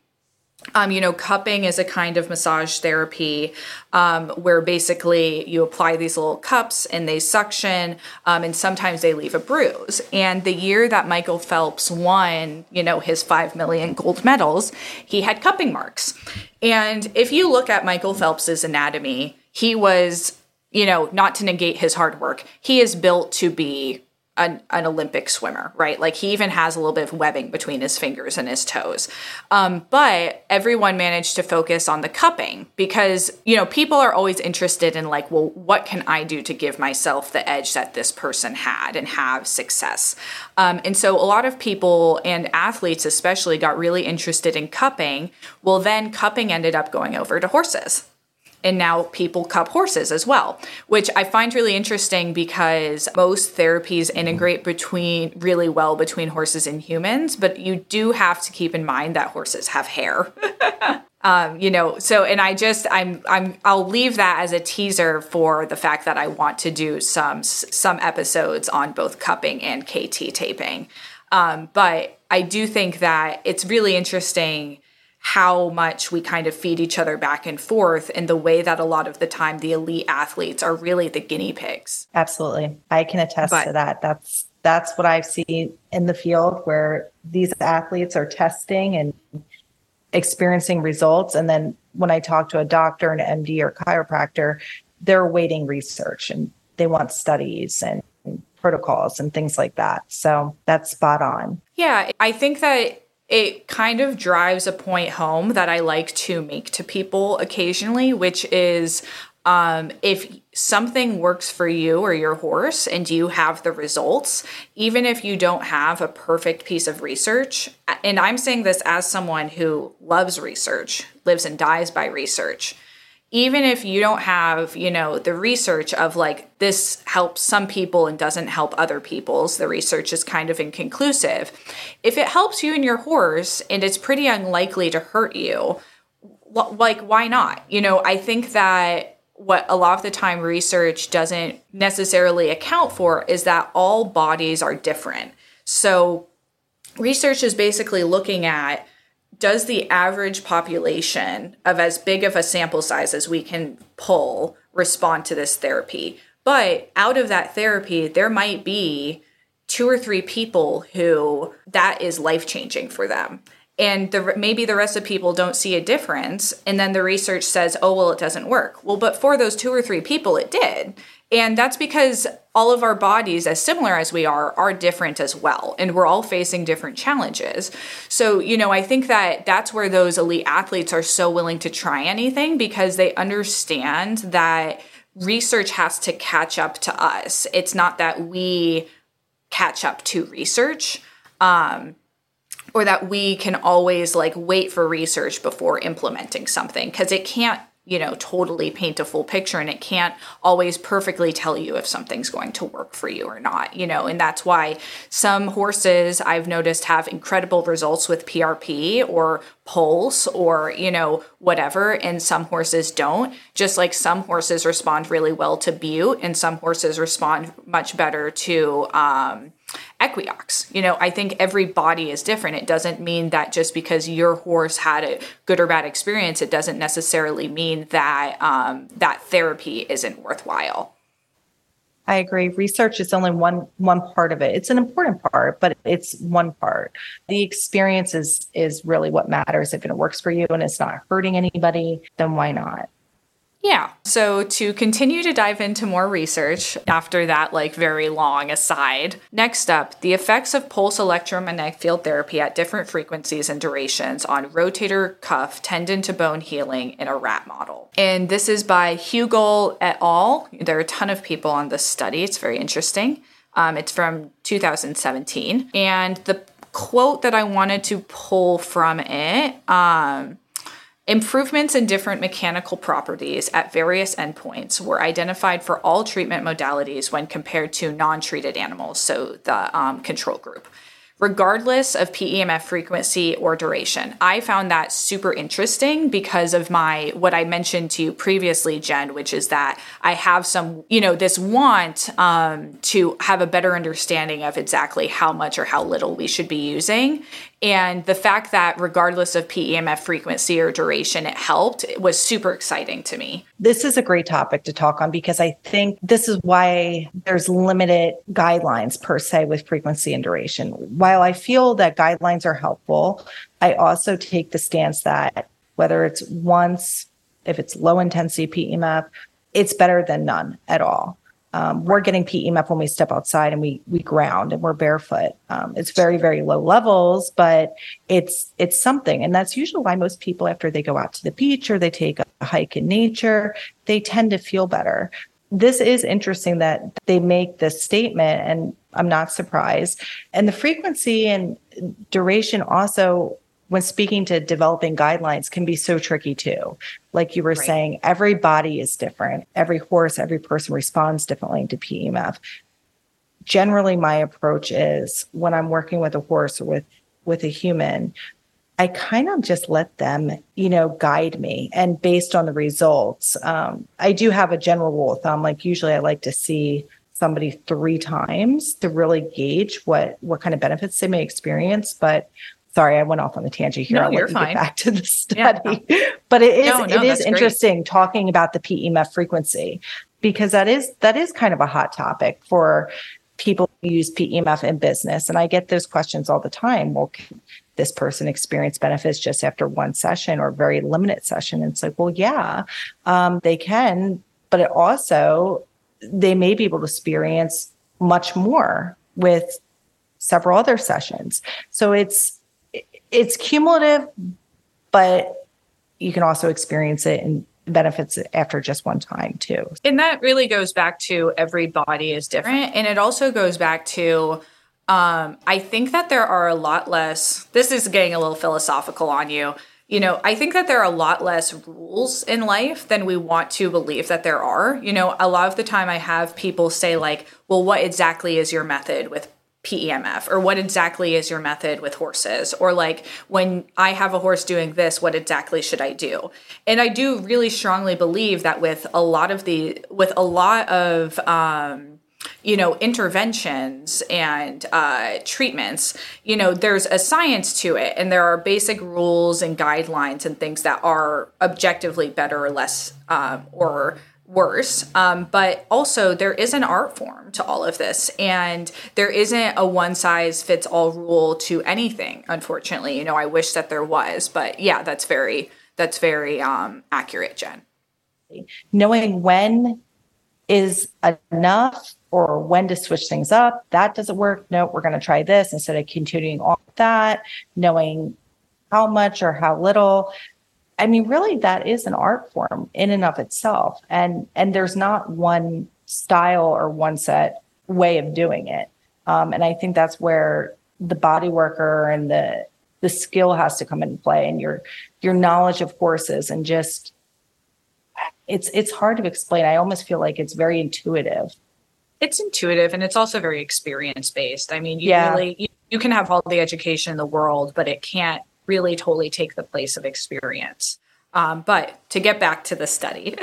um, you know, cupping is a kind of massage therapy um, where basically you apply these little cups and they suction, um, and sometimes they leave a bruise. And the year that Michael Phelps won, you know, his five million gold medals, he had cupping marks. And if you look at Michael Phelps's anatomy, he was, you know, not to negate his hard work, he is built to be an, an, Olympic swimmer, right? Like he even has a little bit of webbing between his fingers and his toes. Um, but everyone managed to focus on the cupping because, you know, people are always interested in like, well, what can I do to give myself the edge that this person had and have success? Um, and so a lot of people and athletes, especially, got really interested in cupping. Well, then cupping ended up going over to horses and now people cup horses as well, which I find really interesting because most therapies integrate between really well between horses and humans, but you do have to keep in mind that horses have hair. um, you know, so and I just I'm I'm I'll leave that as a teaser for the fact that I want to do some some episodes on both cupping and KT taping. Um, but I do think that it's really interesting how much we kind of feed each other back and forth and the way that a lot of the time the elite athletes are really the guinea pigs. Absolutely. I can attest but, to that. That's that's what I've seen in the field where these athletes are testing and experiencing results and then when I talk to a doctor an MD or chiropractor they're waiting research and they want studies and protocols and things like that. So that's spot on. Yeah, I think that it kind of drives a point home that I like to make to people occasionally, which is um, if something works for you or your horse and you have the results, even if you don't have a perfect piece of research, and I'm saying this as someone who loves research, lives and dies by research even if you don't have, you know, the research of like this helps some people and doesn't help other people's, the research is kind of inconclusive. If it helps you and your horse and it's pretty unlikely to hurt you, like why not? You know, I think that what a lot of the time research doesn't necessarily account for is that all bodies are different. So research is basically looking at does the average population of as big of a sample size as we can pull respond to this therapy? But out of that therapy, there might be two or three people who that is life changing for them. And the, maybe the rest of people don't see a difference. And then the research says, oh, well, it doesn't work. Well, but for those two or three people, it did. And that's because all of our bodies, as similar as we are, are different as well. And we're all facing different challenges. So, you know, I think that that's where those elite athletes are so willing to try anything because they understand that research has to catch up to us. It's not that we catch up to research. Um, or that we can always like wait for research before implementing something because it can't you know, totally paint a full picture and it can't always perfectly tell you if something's going to work for you or not, you know, and that's why some horses I've noticed have incredible results with PRP or pulse or, you know, whatever, and some horses don't. Just like some horses respond really well to bute and some horses respond much better to, um, Equioxx. You know, I think every body is different. It doesn't mean that just because your horse had a good or bad experience, it doesn't necessarily mean that um, that therapy isn't worthwhile. I agree. Research is only one one part of it. It's an important part, but it's one part. The experience is is really what matters. If it works for you and it's not hurting anybody, then why not? Yeah. So to continue to dive into more research after that like very long aside, next up, the effects of pulse electromagnetic field therapy at different frequencies and durations on rotator cuff tendon to bone healing in a rat model. And this is by Huegel et al. There are a ton of people on this study. It's very interesting. Um, it's from 2017. And the quote that I wanted to pull from it um, Improvements in different mechanical properties at various endpoints were identified for all treatment modalities when compared to non treated animals, so the um, control group regardless of PEMF frequency or duration. I found that super interesting because of my what I mentioned to you previously, Jen, which is that I have some, you know, this want um, to have a better understanding of exactly how much or how little we should be using. And the fact that regardless of PEMF frequency or duration, it helped it was super exciting to me. This is a great topic to talk on because I think this is why there's limited guidelines per se with frequency and duration. While I feel that guidelines are helpful, I also take the stance that whether it's once, if it's low intensity PEMF, it's better than none at all. Um, we're getting PEMF when we step outside and we we ground and we're barefoot. Um, it's very very low levels, but it's it's something, and that's usually why most people after they go out to the beach or they take a hike in nature, they tend to feel better. This is interesting that they make this statement, and I'm not surprised. And the frequency and duration also when speaking to developing guidelines can be so tricky too. Like you were right. saying, every body is different. Every horse, every person responds differently to PEMF. Generally, my approach is when I'm working with a horse or with with a human, I kind of just let them, you know, guide me. And based on the results, um, I do have a general rule of thumb. Like usually, I like to see somebody three times to really gauge what what kind of benefits they may experience. But sorry, I went off on a tangent here. No, I'll you're fine. Get back to the study, yeah. but it is no, no, it is interesting great. talking about the PEMF frequency because that is that is kind of a hot topic for people who use PEMF in business, and I get those questions all the time. Well, this person experience benefits just after one session or very limited session? And it's like, well, yeah, um, they can, but it also they may be able to experience much more with several other sessions. So it's it's cumulative, but you can also experience it and benefits after just one time too. And that really goes back to every body is different. And it also goes back to um, I think that there are a lot less, this is getting a little philosophical on you. You know, I think that there are a lot less rules in life than we want to believe that there are. You know, a lot of the time I have people say, like, well, what exactly is your method with PEMF or what exactly is your method with horses? Or like when I have a horse doing this what exactly should I do? And I do really strongly believe that with a lot of the with a lot of um you know interventions and uh, treatments you know there's a science to it. And there are basic rules and guidelines and things that are objectively better or less um, or worse. Um, but also, there is an art form to all of this, and there isn't a one size fits all rule to anything. Unfortunately, you know, I wish that there was, but yeah, that's very that's very um, accurate, Jen. Knowing when is enough or when to switch things up. That doesn't work. No, we're going to try this instead of continuing on that. Knowing how much or how little I mean, really, that is an art form in and of itself, and and there's not one style or one set way of doing it. Um, and I think that's where the body worker and the the skill has to come into play, and your your knowledge of horses, and just it's it's hard to explain. I almost feel like it's very intuitive. It's intuitive, and it's also very experience based. I mean, you yeah. really you, you can have all the education in the world, but it can't really totally take the place of experience. Um, but to get back to the study.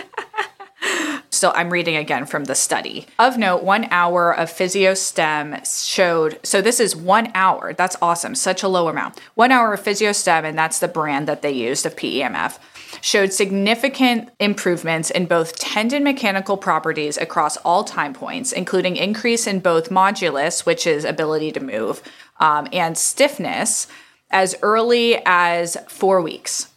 so I'm reading again from the study. Of note, one hour of PhysioStim showed, so this is one hour. That's awesome. Such a low amount. One hour of PhysioStim, and that's the brand that they used of PEMF showed significant improvements in both tendon mechanical properties across all time points, including increase in both modulus, which is ability to move, um, and stiffness as early as four weeks.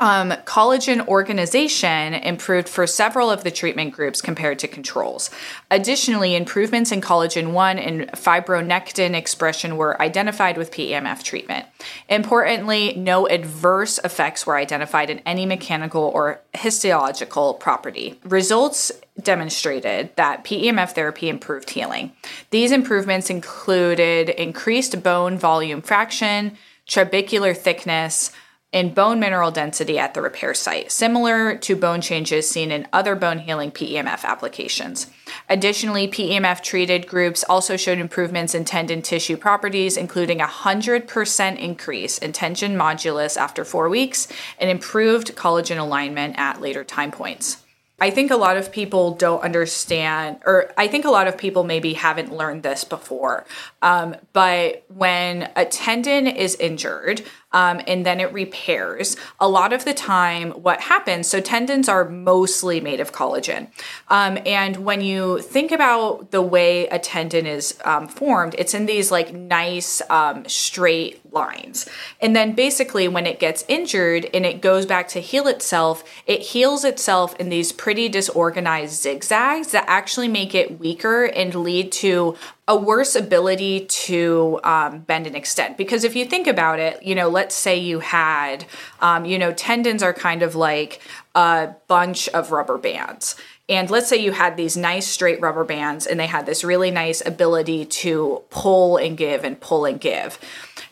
Um, collagen organization improved for several of the treatment groups compared to controls. Additionally, improvements in collagen 1 and fibronectin expression were identified with PEMF treatment. Importantly, no adverse effects were identified in any mechanical or histological property. Results demonstrated that PEMF therapy improved healing. These improvements included increased bone volume fraction, trabecular thickness, in bone mineral density at the repair site, similar to bone changes seen in other bone healing PEMF applications. Additionally, PEMF treated groups also showed improvements in tendon tissue properties, including a 100% increase in tension modulus after four weeks and improved collagen alignment at later time points. I think a lot of people don't understand, or I think a lot of people maybe haven't learned this before. Um, but when a tendon is injured, um, and then it repairs. A lot of the time, what happens, so tendons are mostly made of collagen. Um, and when you think about the way a tendon is um, formed, it's in these like nice um, straight lines. And then basically, when it gets injured and it goes back to heal itself, it heals itself in these pretty disorganized zigzags that actually make it weaker and lead to a worse ability to um, bend and extend. Because if you think about it, you know, let's say you had, um, you know, tendons are kind of like a bunch of rubber bands. And let's say you had these nice straight rubber bands and they had this really nice ability to pull and give and pull and give.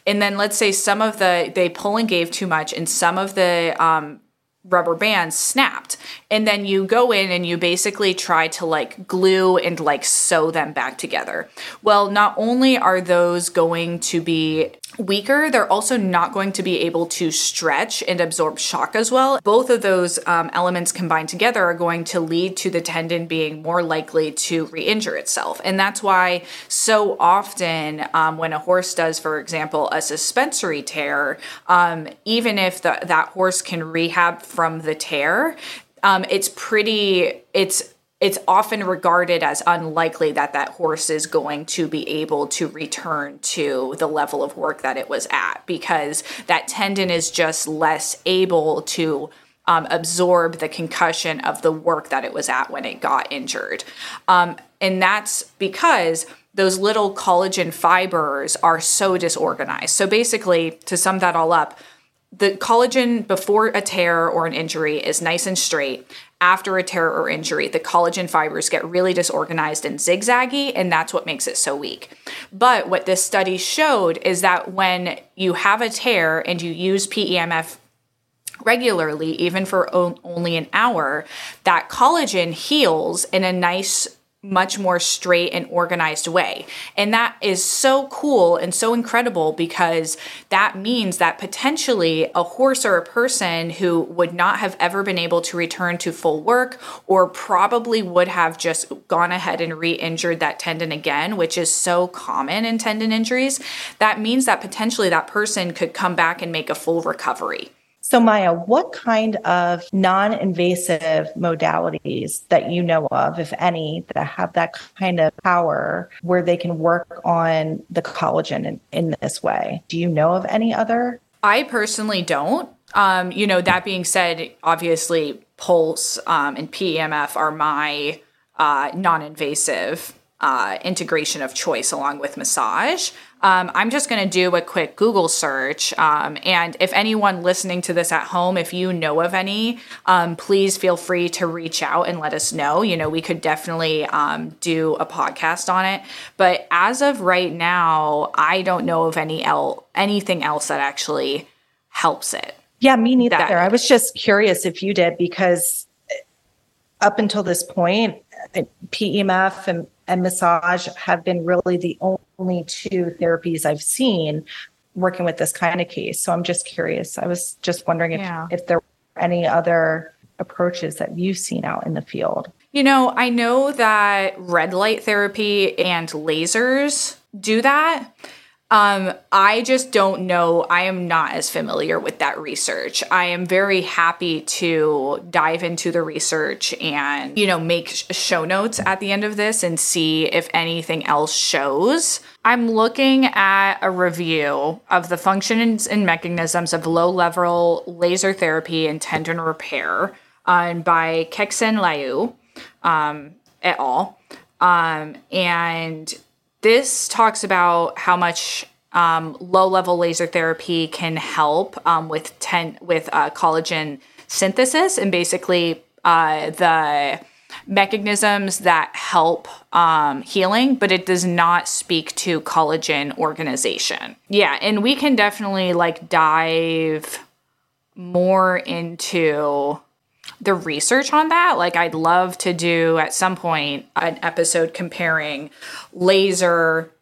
And then let's say some of the, they pull and gave too much and some of the, um, rubber bands snapped and then you go in and you basically try to like glue and like sew them back together well not only are those going to be weaker, they're also not going to be able to stretch and absorb shock as well. Both of those um, elements combined together are going to lead to the tendon being more likely to re injure itself. And that's why so often um, when a horse does, for example, a suspensory tear, um, even if the, that horse can rehab from the tear, um, it's pretty, it's it's often regarded as unlikely that that horse is going to be able to return to the level of work that it was at because that tendon is just less able to um, absorb the concussion of the work that it was at when it got injured. Um, and that's because those little collagen fibers are so disorganized. So basically, to sum that all up, the collagen before a tear or an injury is nice and straight. After a tear or injury, the collagen fibers get really disorganized and zigzaggy, and that's what makes it so weak. But what this study showed is that when you have a tear and you use PEMF regularly, even for only an hour, that collagen heals in a nice much more straight and organized way. And that is so cool and so incredible because that means that potentially a horse or a person who would not have ever been able to return to full work or probably would have just gone ahead and re injured that tendon again, which is so common in tendon injuries, that means that potentially that person could come back and make a full recovery. So, Maya, what kind of non invasive modalities that you know of, if any, that have that kind of power where they can work on the collagen in, in this way? Do you know of any other? I personally don't. Um, you know, that being said, obviously, Pulse um, and PEMF are my uh, non invasive uh, integration of choice along with massage. Um, I'm just going to do a quick Google search. Um, and if anyone listening to this at home, if you know of any, um, please feel free to reach out and let us know. You know, we could definitely um, do a podcast on it. But as of right now, I don't know of any el- anything else that actually helps it. Yeah, me neither. That- I was just curious if you did because up until this point, PEMF and and massage have been really the only two therapies I've seen working with this kind of case. So I'm just curious. I was just wondering if, yeah. if there were any other approaches that you've seen out in the field. You know, I know that red light therapy and lasers do that. Um, I just don't know. I am not as familiar with that research. I am very happy to dive into the research and, you know, make show notes at the end of this and see if anything else shows. I'm looking at a review of the functions and mechanisms of low level laser therapy and tendon repair um, by Kexen Liu um, et al. Um, and this talks about how much um, low level laser therapy can help um, with ten with uh, collagen synthesis and basically uh, the mechanisms that help um, healing, but it does not speak to collagen organization. Yeah, and we can definitely like dive more into the research on that. Like, I'd love to do at some point an episode comparing laser,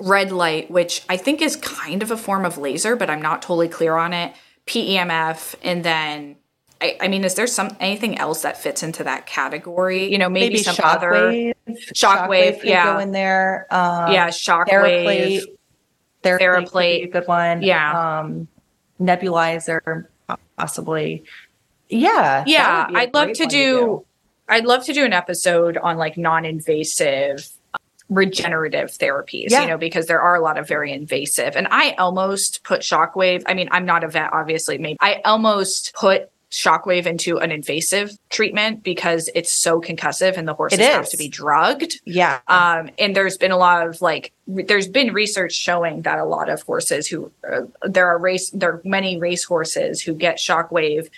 red light, which I think is kind of a form of laser, but I'm not totally clear on it, PEMF, and then. I, I mean, is there some anything else that fits into that category? You know, maybe, maybe some shock other wave, shockwave, yeah, go in there. Um, yeah, shockwave, Theraplate, Theraplate, a good one. Yeah, um, nebulizer, possibly. Yeah. Yeah. I'd love to do, do, I'd love to do an episode on like non-invasive regenerative therapies, yeah. you know, because there are a lot of very invasive. And I almost put shockwave. I mean, I'm not a vet, obviously, maybe I almost put shockwave into an invasive treatment because it's so concussive and the horses have to be drugged. Yeah. Um, and there's been a lot of like, re- there's been research showing that a lot of horses who, uh, there are race, there are many race horses who get shockwave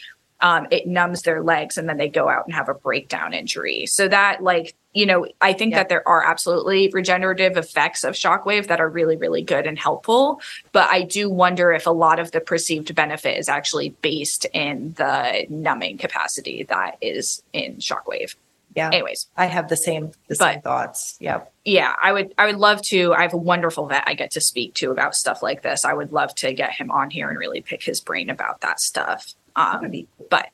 um, it numbs their legs and then they go out and have a breakdown injury. So that like, you know, I think yeah. that there are absolutely regenerative effects of shockwave that are really, really good and helpful. But I do wonder if a lot of the perceived benefit is actually based in the numbing capacity that is in shockwave. Yeah. Anyways, I have the same the but, same thoughts. Yeah. Yeah, I would I would love to. I have a wonderful vet I get to speak to about stuff like this. I would love to get him on here and really pick his brain about that stuff. Um, but,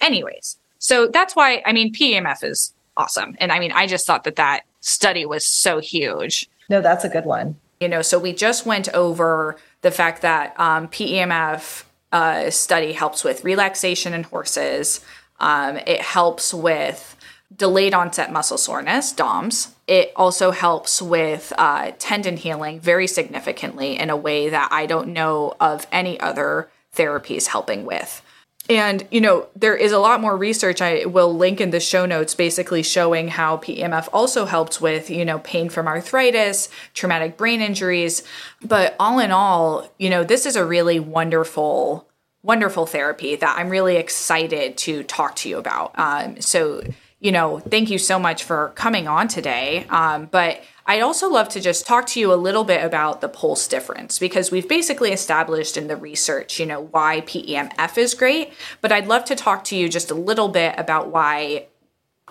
anyways, so that's why I mean PEMF is awesome, and I mean I just thought that that study was so huge. No, that's a good one. You know, so we just went over the fact that um, PEMF uh, study helps with relaxation in horses. Um, it helps with delayed onset muscle soreness, DOMS. It also helps with uh, tendon healing very significantly in a way that I don't know of any other therapies helping with. And, you know, there is a lot more research I will link in the show notes basically showing how PEMF also helps with, you know, pain from arthritis, traumatic brain injuries. But all in all, you know, this is a really wonderful, wonderful therapy that I'm really excited to talk to you about. Um, so, you know, thank you so much for coming on today. Um, but I'd also love to just talk to you a little bit about the pulse difference because we've basically established in the research, you know, why PEMF is great, but I'd love to talk to you just a little bit about why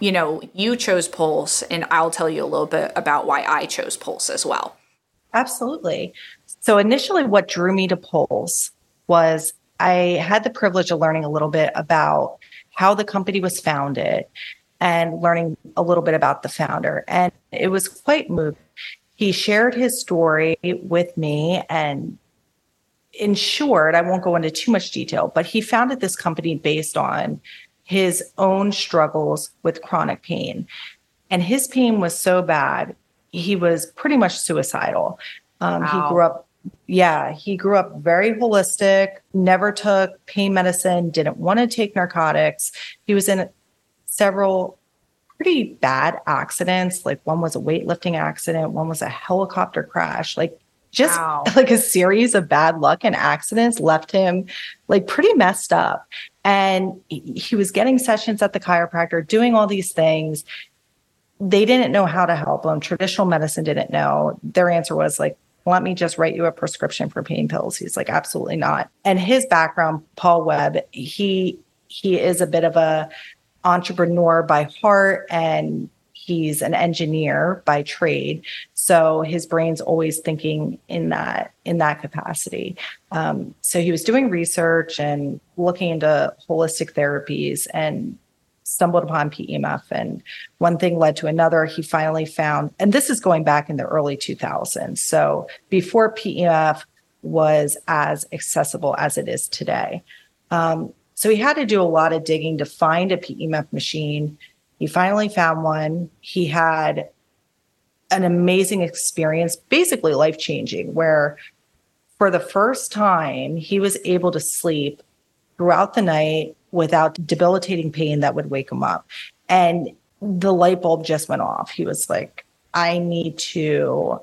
you know, you chose pulse and I'll tell you a little bit about why I chose pulse as well. Absolutely. So initially what drew me to pulse was I had the privilege of learning a little bit about how the company was founded and learning a little bit about the founder. And it was quite moving. He shared his story with me and in short, I won't go into too much detail, but he founded this company based on his own struggles with chronic pain. And his pain was so bad, he was pretty much suicidal. Um, wow. He grew up, yeah, he grew up very holistic, never took pain medicine, didn't want to take narcotics. He was in several pretty bad accidents. Like one was a weightlifting accident, one was a helicopter crash. Like just wow. like a series of bad luck and accidents left him like pretty messed up. And he was getting sessions at the chiropractor, doing all these things. They didn't know how to help him. Traditional medicine didn't know. Their answer was like, let me just write you a prescription for pain pills. He's like, absolutely not. And his background, Paul Webb, he he is a bit of a entrepreneur by heart and he's an engineer by trade so his brain's always thinking in that in that capacity um, so he was doing research and looking into holistic therapies and stumbled upon PEMF and one thing led to another. He finally found, and this is going back in the early 2000s. So before PEMF was as accessible as it is today. Um, so he had to do a lot of digging to find a PEMF machine. He finally found one. He had an amazing experience, basically life changing, where for the first time he was able to sleep throughout the night without debilitating pain that would wake him up. And the light bulb just went off. He was like, I need to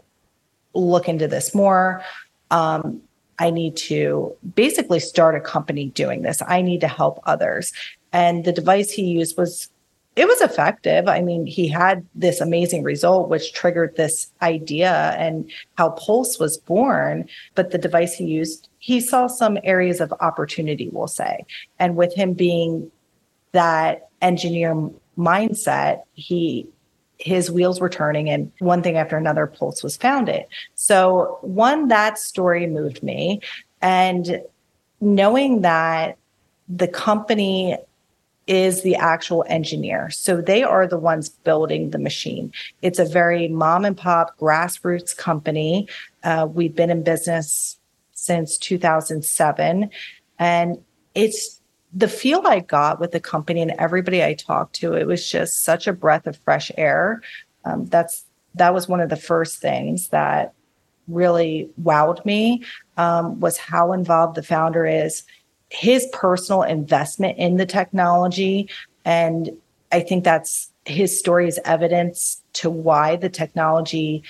look into this more. Um, I need to basically start a company doing this. I need to help others. And the device he used was it was effective. I mean, he had this amazing result, which triggered this idea and how Pulse was born. But the device he used, he saw some areas of opportunity, we'll say. And with him being that engineer mindset, he his wheels were turning and one thing after another pulse was founded so one that story moved me and knowing that the company is the actual engineer. So they are the ones building the machine. It's a very mom and pop grassroots company. Uh, we've been in business since 2007. And it's the feel I got with the company and everybody I talked to, it was just such a breath of fresh air. Um, that's that was one of the first things that really wowed me um, was how involved the founder is his personal investment in the technology. And I think that's his story is evidence to why the technology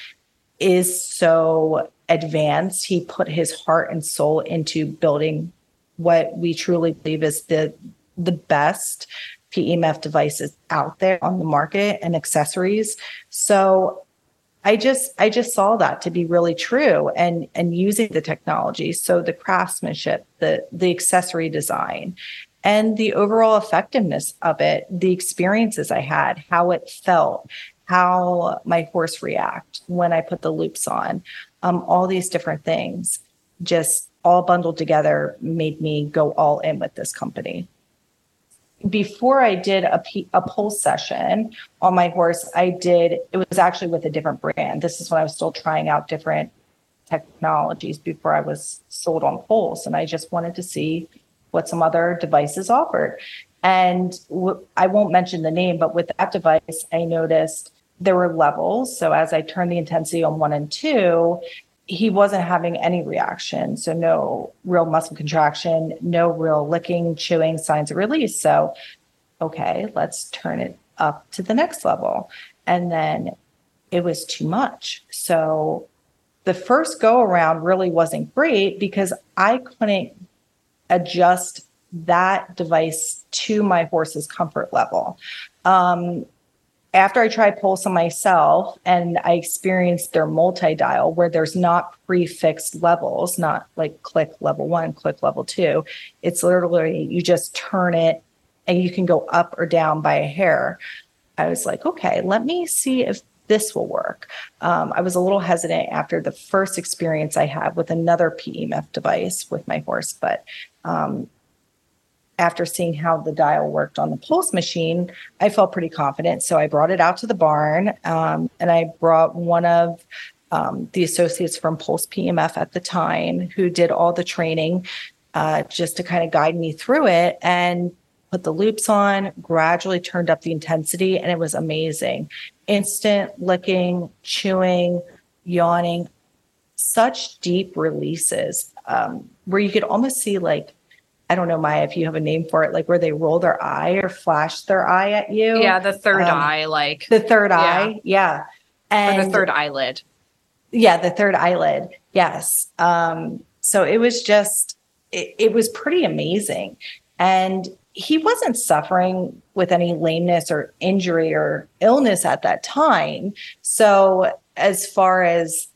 is so advanced. He put his heart and soul into building what we truly believe is the the best PEMF devices out there on the market and accessories. So I just I just saw that to be really true and and using the technology. So the craftsmanship, the the accessory design, and the overall effectiveness of it, the experiences I had, how it felt, how my horse react when I put the loops on, um, all these different things, just all bundled together made me go all in with this company before I did a, P, a pulse session on my horse, I did, it was actually with a different brand. This is when I was still trying out different technologies before I was sold on pulse. And I just wanted to see what some other devices offered. And w- I won't mention the name, but with that device, I noticed there were levels. So as I turned the intensity on one and two, he wasn't having any reaction. So no real muscle contraction, no real licking, chewing, signs of release. So, okay, let's turn it up to the next level. And then it was too much. So the first go around really wasn't great because I couldn't adjust that device to my horse's comfort level. Um, after I tried Pulse on myself and I experienced their multi dial where there's not prefixed levels, not like click level one, click level two. It's literally you just turn it and you can go up or down by a hair. I was like, okay, let me see if this will work. Um, I was a little hesitant after the first experience I had with another PEMF device with my horse, but um, after seeing how the dial worked on the pulse machine, I felt pretty confident. So I brought it out to the barn um, and I brought one of um, the associates from Pulse PEMF at the time who did all the training uh, just to kind of guide me through it and put the loops on, gradually turned up the intensity, and it was amazing. Instant licking, chewing, yawning, such deep releases um, where you could almost see like I don't know, Maya, if you have a name for it, like where they roll their eye or flash their eye at you. Yeah, the third um, eye, like the third yeah. eye. Yeah. And or the third eyelid. Yeah, the third eyelid. Yes. Um, so it was just, it, it was pretty amazing. And he wasn't suffering with any lameness or injury or illness at that time. So as far as,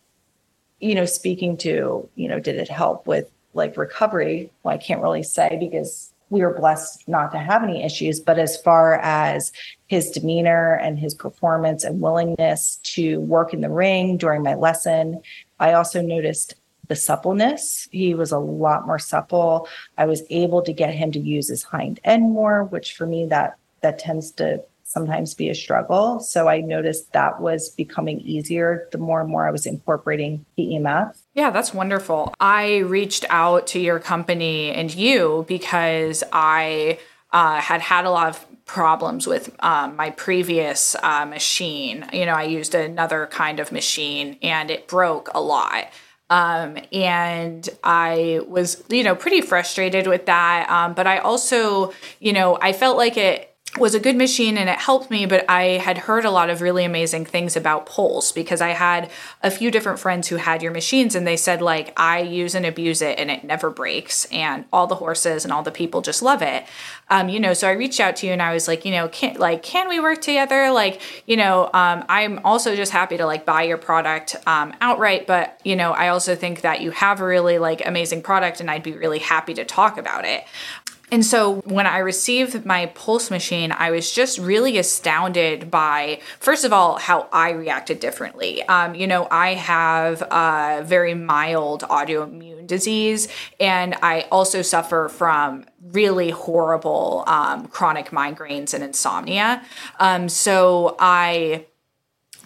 you know, speaking to, you know, did it help with like recovery, well, I can't really say because we were blessed not to have any issues. But as far as his demeanor and his performance and willingness to work in the ring during my lesson, I also noticed the suppleness. He was a lot more supple. I was able to get him to use his hind end more, which for me, that that tends to sometimes be a struggle. So I noticed that was becoming easier the more and more I was incorporating PEMF. Yeah, that's wonderful. I reached out to your company and you because I uh, had had a lot of problems with um, my previous uh, machine. You know, I used another kind of machine and it broke a lot. Um, and I was, you know, pretty frustrated with that. Um, but I also, you know, I felt like it was a good machine and it helped me, but I had heard a lot of really amazing things about Pulse because I had a few different friends who had your machines and they said, like, I use and abuse it and it never breaks and all the horses and all the people just love it. Um, you know, so I reached out to you and I was like, you know, can like, can we work together? Like, you know, um, I'm also just happy to like buy your product um, outright, but you know, I also think that you have a really like amazing product and I'd be really happy to talk about it. And so when I received my pulse machine, I was just really astounded by, first of all, how I reacted differently. Um, you know, I have a very mild autoimmune disease, and I also suffer from really horrible um, chronic migraines and insomnia. Um, so I,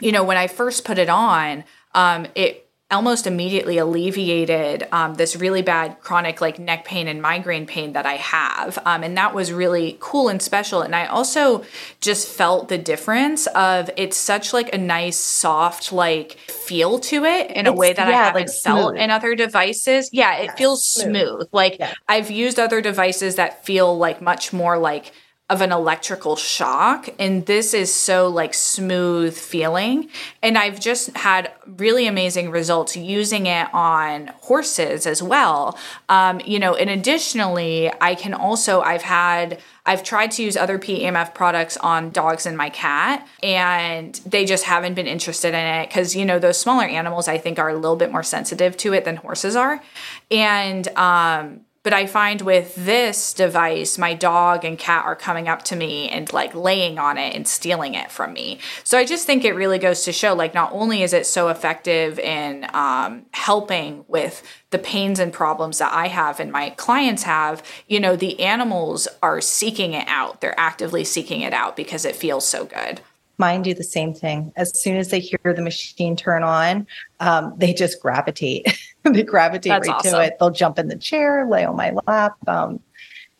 you know, when I first put it on, um, it almost immediately alleviated um, this really bad chronic like neck pain and migraine pain that I have. Um, and that was really cool and special. And I also just felt the difference of it's such like a nice, soft, like feel to it in it's, a way that yeah, I haven't like felt in other devices. Yeah, it feels smooth. smooth. Like yeah. I've used other devices that feel like much more like of an electrical shock and this is so like smooth feeling and i've just had really amazing results using it on horses as well um, you know and additionally i can also i've had I've tried to use other PEMF products on dogs and my cat, and they just haven't been interested in it because, you know, those smaller animals I think are a little bit more sensitive to it than horses are. And um, but I find with this device, my dog and cat are coming up to me and like laying on it and stealing it from me. So I just think it really goes to show like, not only is it so effective in um, helping with the pains and problems that I have and my clients have, you know, the animals are seeking it out. They're actively seeking it out because it feels so good mine do the same thing. As soon as they hear the machine turn on, um, they just gravitate. they gravitate That's right awesome. to it. They'll jump in the chair, lay on my lap. Um,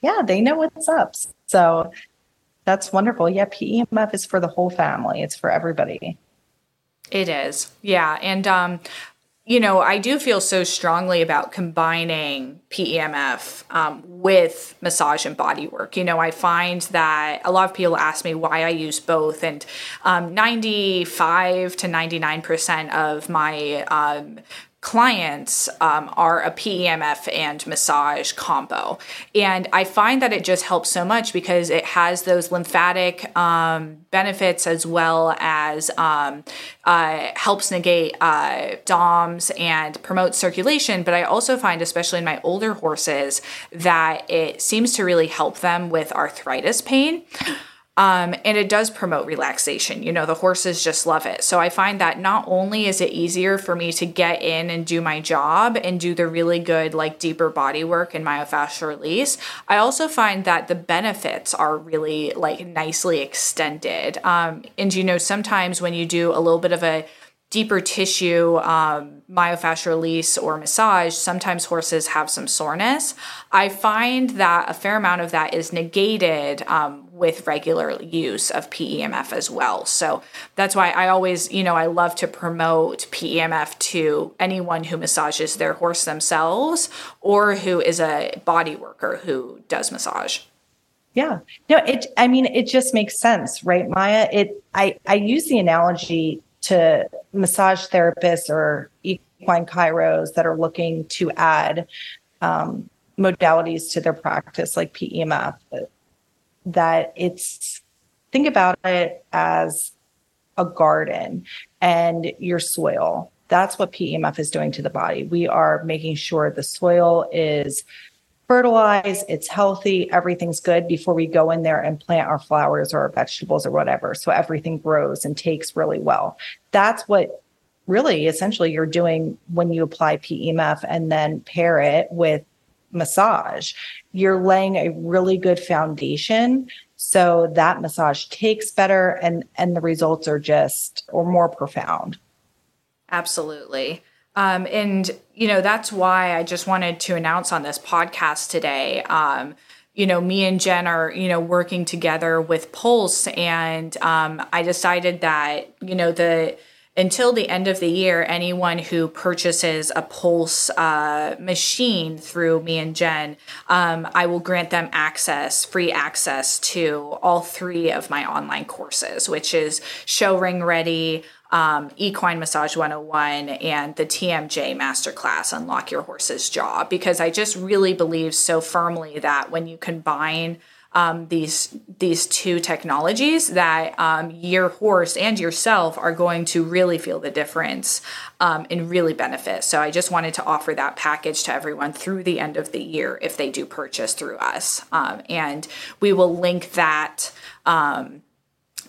yeah, they know what's up. So that's wonderful. Yeah, PEMF is for the whole family. It's for everybody. It is. Yeah. And um, you know, I do feel so strongly about combining PEMF um, with massage and body work. You know, I find that a lot of people ask me why I use both, and um, 95 to 99% of my um, clients um, are a PEMF and massage combo. And I find that it just helps so much because it has those lymphatic um, benefits as well as um, uh, helps negate uh, DOMS and promotes circulation. But I also find, especially in my older horses, that it seems to really help them with arthritis pain. Um, and it does promote relaxation. You know, the horses just love it. So I find that not only is it easier for me to get in and do my job and do the really good, like deeper body work and myofascial release, I also find that the benefits are really like nicely extended. Um, and you know, sometimes when you do a little bit of a deeper tissue um, myofascial release or massage, sometimes horses have some soreness. I find that a fair amount of that is negated um, with regular use of PEMF as well. So that's why I always, you know, I love to promote PEMF to anyone who massages their horse themselves or who is a body worker who does massage. Yeah. No, it I mean it just makes sense, right, Maya? It I I use the analogy to massage therapists or equine chiros that are looking to add um, modalities to their practice, like PEMF, that it's think about it as a garden and your soil. That's what PEMF is doing to the body. We are making sure the soil is fertilized, it's healthy, everything's good before we go in there and plant our flowers or our vegetables or whatever. So everything grows and takes really well. That's what really essentially you're doing when you apply PEMF and then pair it with massage. You're laying a really good foundation so that massage takes better and and the results are just or more profound. Absolutely. Um, and you know that's why I just wanted to announce on this podcast today. Um, you know, me and Jen are you know working together with Pulse, and um, I decided that you know the until the end of the year, anyone who purchases a Pulse uh, machine through me and Jen, um, I will grant them access, free access to all three of my online courses, which is Show Ring Ready, um, Equine Massage 101 and the TMJ Masterclass Unlock Your Horse's Jaw because I just really believe so firmly that when you combine um, these these two technologies that um, your horse and yourself are going to really feel the difference um, and really benefit. So I just wanted to offer that package to everyone through the end of the year if they do purchase through us, um, and we will link that um,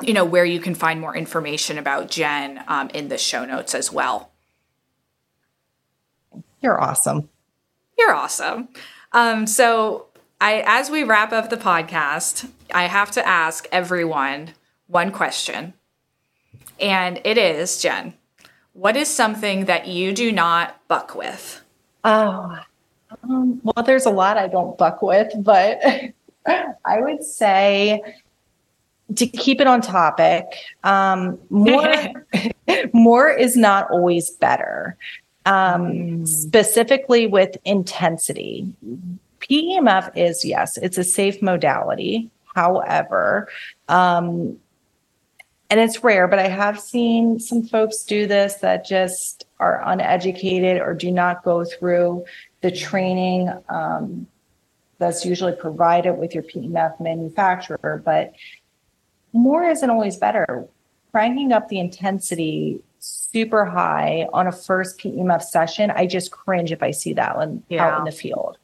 you know, where you can find more information about Jen um, in the show notes as well. You're awesome. You're awesome. Um, so, I, as we wrap up the podcast, I have to ask everyone one question. And it is, Jen, what is something that you do not buck with? Oh, um, well, there's a lot I don't buck with, but I would say to keep it on topic, um, more more is not always better. Um, mm. Specifically with intensity, PEMF is yes, it's a safe modality. However, um, and it's rare, but I have seen some folks do this that just are uneducated or do not go through the training um, that's usually provided with your PEMF manufacturer. But more isn't always better. Cranking up the intensity super high on a first PEMF session, I just cringe if I see that one yeah. out in the field.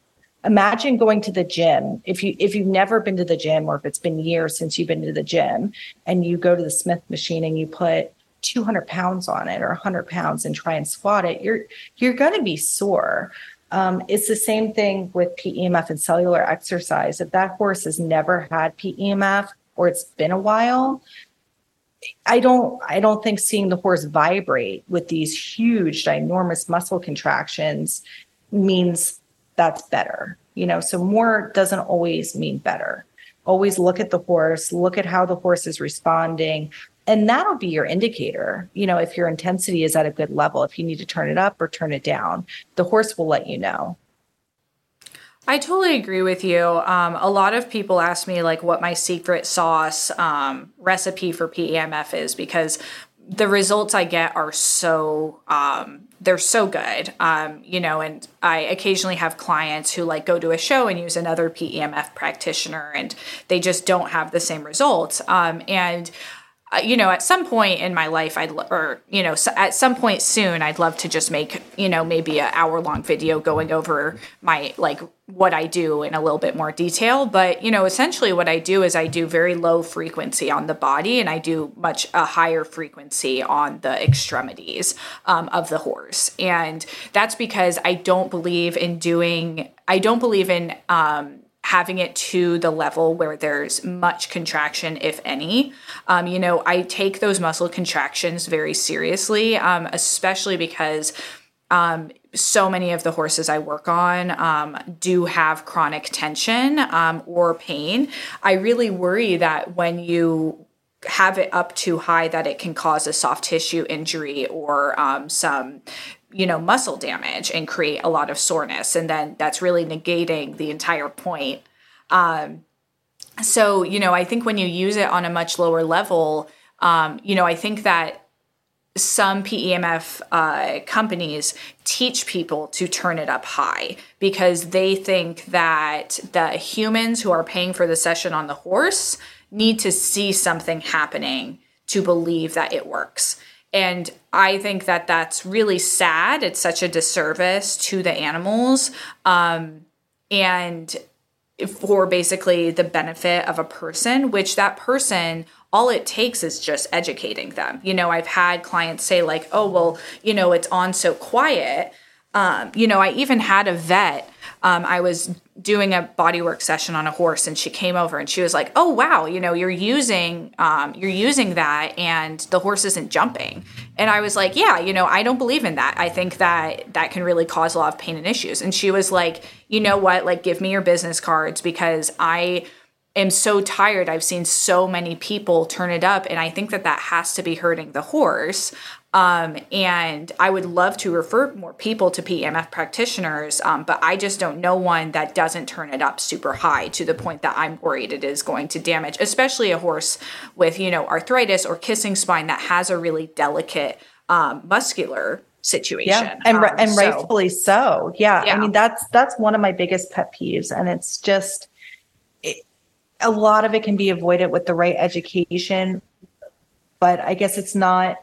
Imagine going to the gym. If you if you've never been to the gym or if it's been years since you've been to the gym and you go to the Smith machine and you put 200 pounds on it or 100 pounds and try and squat it, you're you're going to be sore. Um, it's the same thing with PEMF and cellular exercise. If that horse has never had PEMF, or it's been a while i don't i don't think seeing the horse vibrate with these huge ginormous muscle contractions means that's better you know? So more doesn't always mean better. Always look at the horse look at how the horse is responding and that'll be your indicator you know if your intensity is at a good level if you need to turn it up or turn it down the horse will let you know. I totally agree with you. Um, a lot of people ask me like what my secret sauce um, recipe for PEMF is because the results I get are so um, they're so good. Um, you know, and I occasionally have clients who like go to a show and use another PEMF practitioner, and they just don't have the same results. Um, and you know, at some point in my life, I'd, or, you know, at some point soon, I'd love to just make, you know, maybe an hour long video going over my, like, what I do in a little bit more detail. But, you know, essentially what I do is I do very low frequency on the body and I do much a higher frequency on the extremities um, of the horse. And that's because I don't believe in doing, I don't believe in, um, having it to the level where there's much contraction, if any. Um, you know, I take those muscle contractions very seriously, um, especially because um, so many of the horses I work on um, do have chronic tension um, or pain. I really worry that when you have it up too high that it can cause a soft tissue injury or um, some you know muscle damage and create a lot of soreness and then that's really negating the entire point um, so you know i think when you use it on a much lower level um, you know i think that some PEMF uh, companies teach people to turn it up high because they think that the humans who are paying for the session on the horse need to see something happening to believe that it works. And I think that that's really sad. It's such a disservice to the animals. Um, and for basically the benefit of a person, which that person, all it takes is just educating them. You know, I've had clients say, like, oh, well, you know, it's on so quiet. Um, you know, I even had a vet um, I was doing a bodywork session on a horse, and she came over and she was like, "Oh wow, you know, you're using um, you're using that, and the horse isn't jumping." And I was like, "Yeah, you know, I don't believe in that. I think that that can really cause a lot of pain and issues." And she was like, "You know what? Like, give me your business cards because I." am so tired. I've seen so many people turn it up, and I think that that has to be hurting the horse. Um, and I would love to refer more people to PEMF practitioners, um, but I just don't know one that doesn't turn it up super high to the point that I'm worried it is going to damage, especially a horse with, you know, arthritis or kissing spine that has a really delicate um, muscular situation. Yeah, and um, and so, rightfully so. Yeah. Yeah. I mean that's that's one of my biggest pet peeves, and it's just a lot of it can be avoided with the right education, but I guess it's not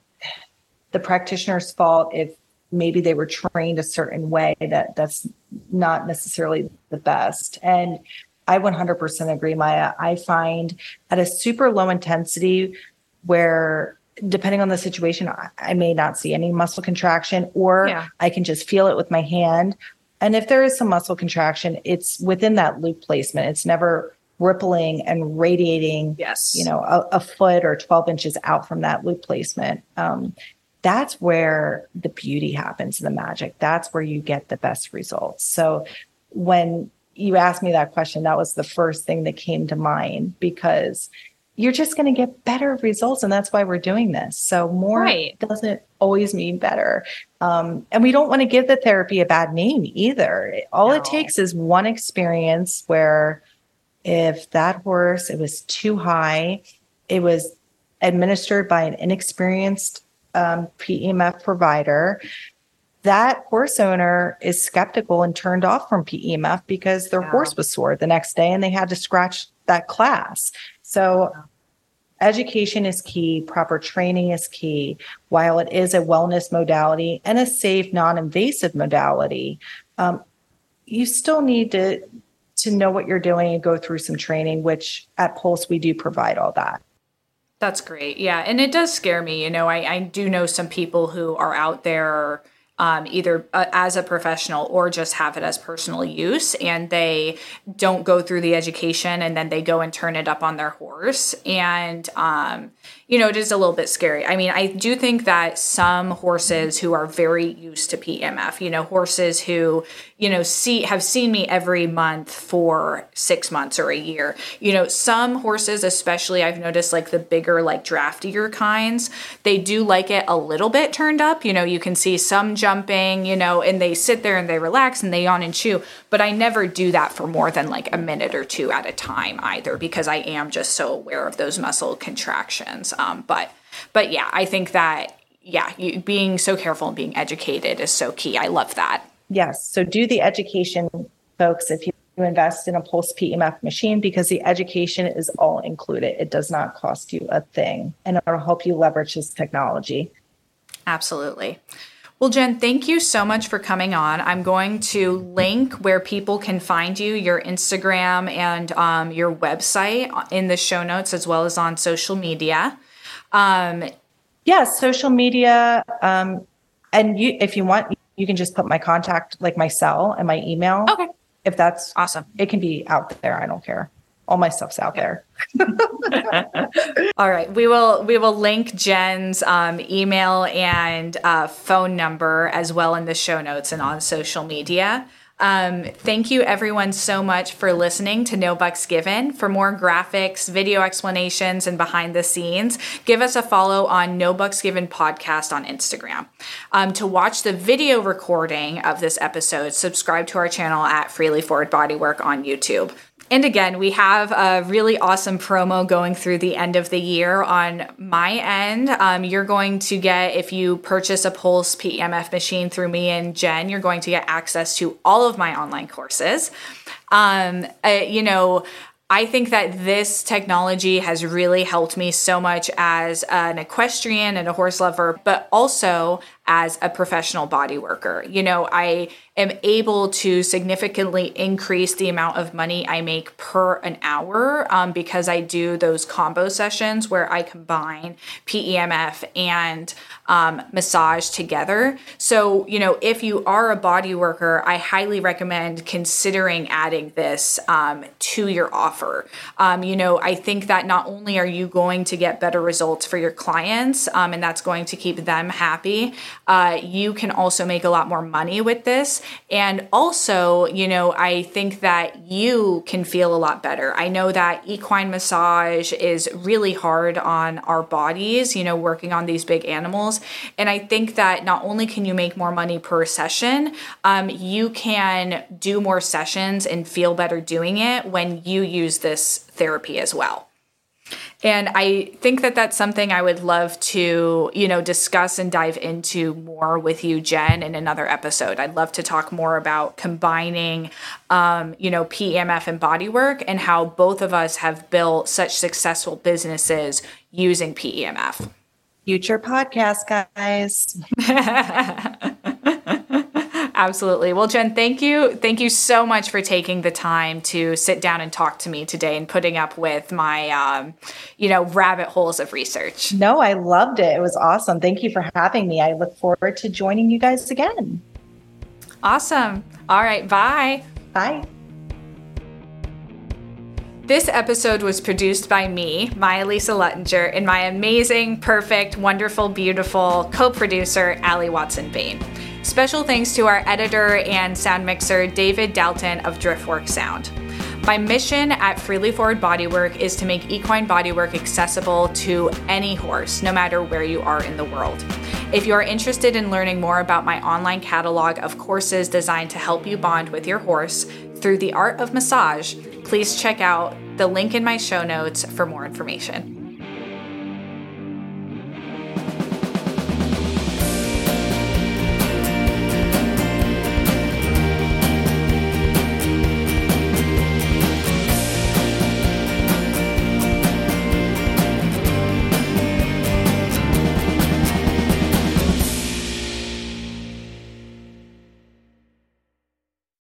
the practitioner's fault if maybe they were trained a certain way that that's not necessarily the best. And i 100% agree maya. I find at a super low intensity where depending on the situation i, may not see any muscle contraction or Yeah. i can just feel it with my hand. And if there is some muscle contraction it's within that loop placement. It's never rippling and radiating Yes. you know a, a foot or 12 inches out from that loop placement. Um, that's where the beauty happens the magic. That's where you get the best results. So when you asked me that question that was the first thing that came to mind because you're just going to get better results and that's why we're doing this. So more Right. doesn't always mean better. Um, and we don't want to give the therapy a bad name either. All it takes is one experience where if that horse it was too high it was administered by an inexperienced um, PEMF provider that horse owner is skeptical and turned off from PEMF because their Yeah. horse was sore the next day and they had to scratch that class. So education is key, proper training is key. While it is a wellness modality and a safe, non-invasive modality, um, you still need to to know what you're doing and go through some training, which at Pulse we do provide all that. That's great. Yeah. And it does scare me. You know, I, I do know some people who are out there um, either uh, as a professional or just have it as personal use and they don't go through the education and then they go and turn it up on their horse. And, um, you know, it is a little bit scary. I mean, I do think that some horses who are very used to PEMF, you know, horses who, you know, see have seen me every month for six months or a year. You know, some horses, especially I've noticed like the bigger, like draftier kinds, they do like it a little bit turned up. You know, you can see some jumping, you know, and they sit there and they relax and they yawn and chew. But I never do that for more than like a minute or two at a time either, because I am just so aware of those muscle contractions. Um, but but yeah, I think that yeah, you, being so careful and being educated is so key. I love that. Yes. So do the education, folks, if you invest in a Pulse PEMF machine, because the education is all included. It does not cost you a thing and it'll help you leverage this technology. Absolutely. Well, Jen, thank you so much for coming on. I'm going to link where people can find you, your Instagram and um, your website in the show notes, as well as on social media. Um, Yeah, social media. Um, and you, if you want, you can just put my contact, like my cell and my email. okay, If that's, awesome. it can be out there. I don't care. All my stuff's out there. All right, we will we will link Jen's um, email and uh, phone number as well in the show notes and on social media. Um, thank you everyone so much for listening to No Bucks Given. For more graphics, video explanations, and behind the scenes, give us a follow on No Bucks Given podcast on Instagram. Um, to watch the video recording of this episode, subscribe to our channel at Freely Forward Bodywork on YouTube. And again, we have a really awesome promo going through the end of the year on my end. Um, you're going to get, if you purchase a Pulse PEMF machine through me and Jen, you're going to get access to all of my online courses. Um, uh, you know, I think that this technology has really helped me so much as an equestrian and a horse lover, but also as a professional body worker. You know, I am able to significantly increase the amount of money I make per an hour um, because I do those combo sessions where I combine PEMF and um, massage together. So, you know, if you are a body worker, I highly recommend considering adding this um, to your offer. Um, you know, I think that not only are you going to get better results for your clients, um, and that's going to keep them happy, uh, you can also make a lot more money with this. And also, you know, I think that you can feel a lot better. I know that equine massage is really hard on our bodies, you know, working on these big animals. And I think that not only can you make more money per session, um, you can do more sessions and feel better doing it when you use this therapy as well. And I think that that's something I would love to, you know, discuss and dive into more with you, Jen, in another episode. I'd love to talk more about combining, um, you know, PEMF and bodywork and how both of us have built such successful businesses using PEMF. Future podcast, guys. Absolutely. Well, Jen, thank you. Thank you so much for taking the time to sit down and talk to me today and putting up with my, um, you know, rabbit holes of research. No, I loved it. It was awesome. Thank you for having me. I look forward to joining you guys again. Awesome. All right. Bye. Bye. This episode was produced by me, Maya Lisa Luttinger, and my amazing, perfect, wonderful, beautiful co producer, Allie Watson Bain. Special thanks to our editor and sound mixer, David Dalton of Driftwork Sound. My mission at Freely Forward Bodywork is to make equine bodywork accessible to any horse, no matter where you are in the world. If you are interested in learning more about my online catalog of courses designed to help you bond with your horse through the art of massage, please check out the link in my show notes for more information.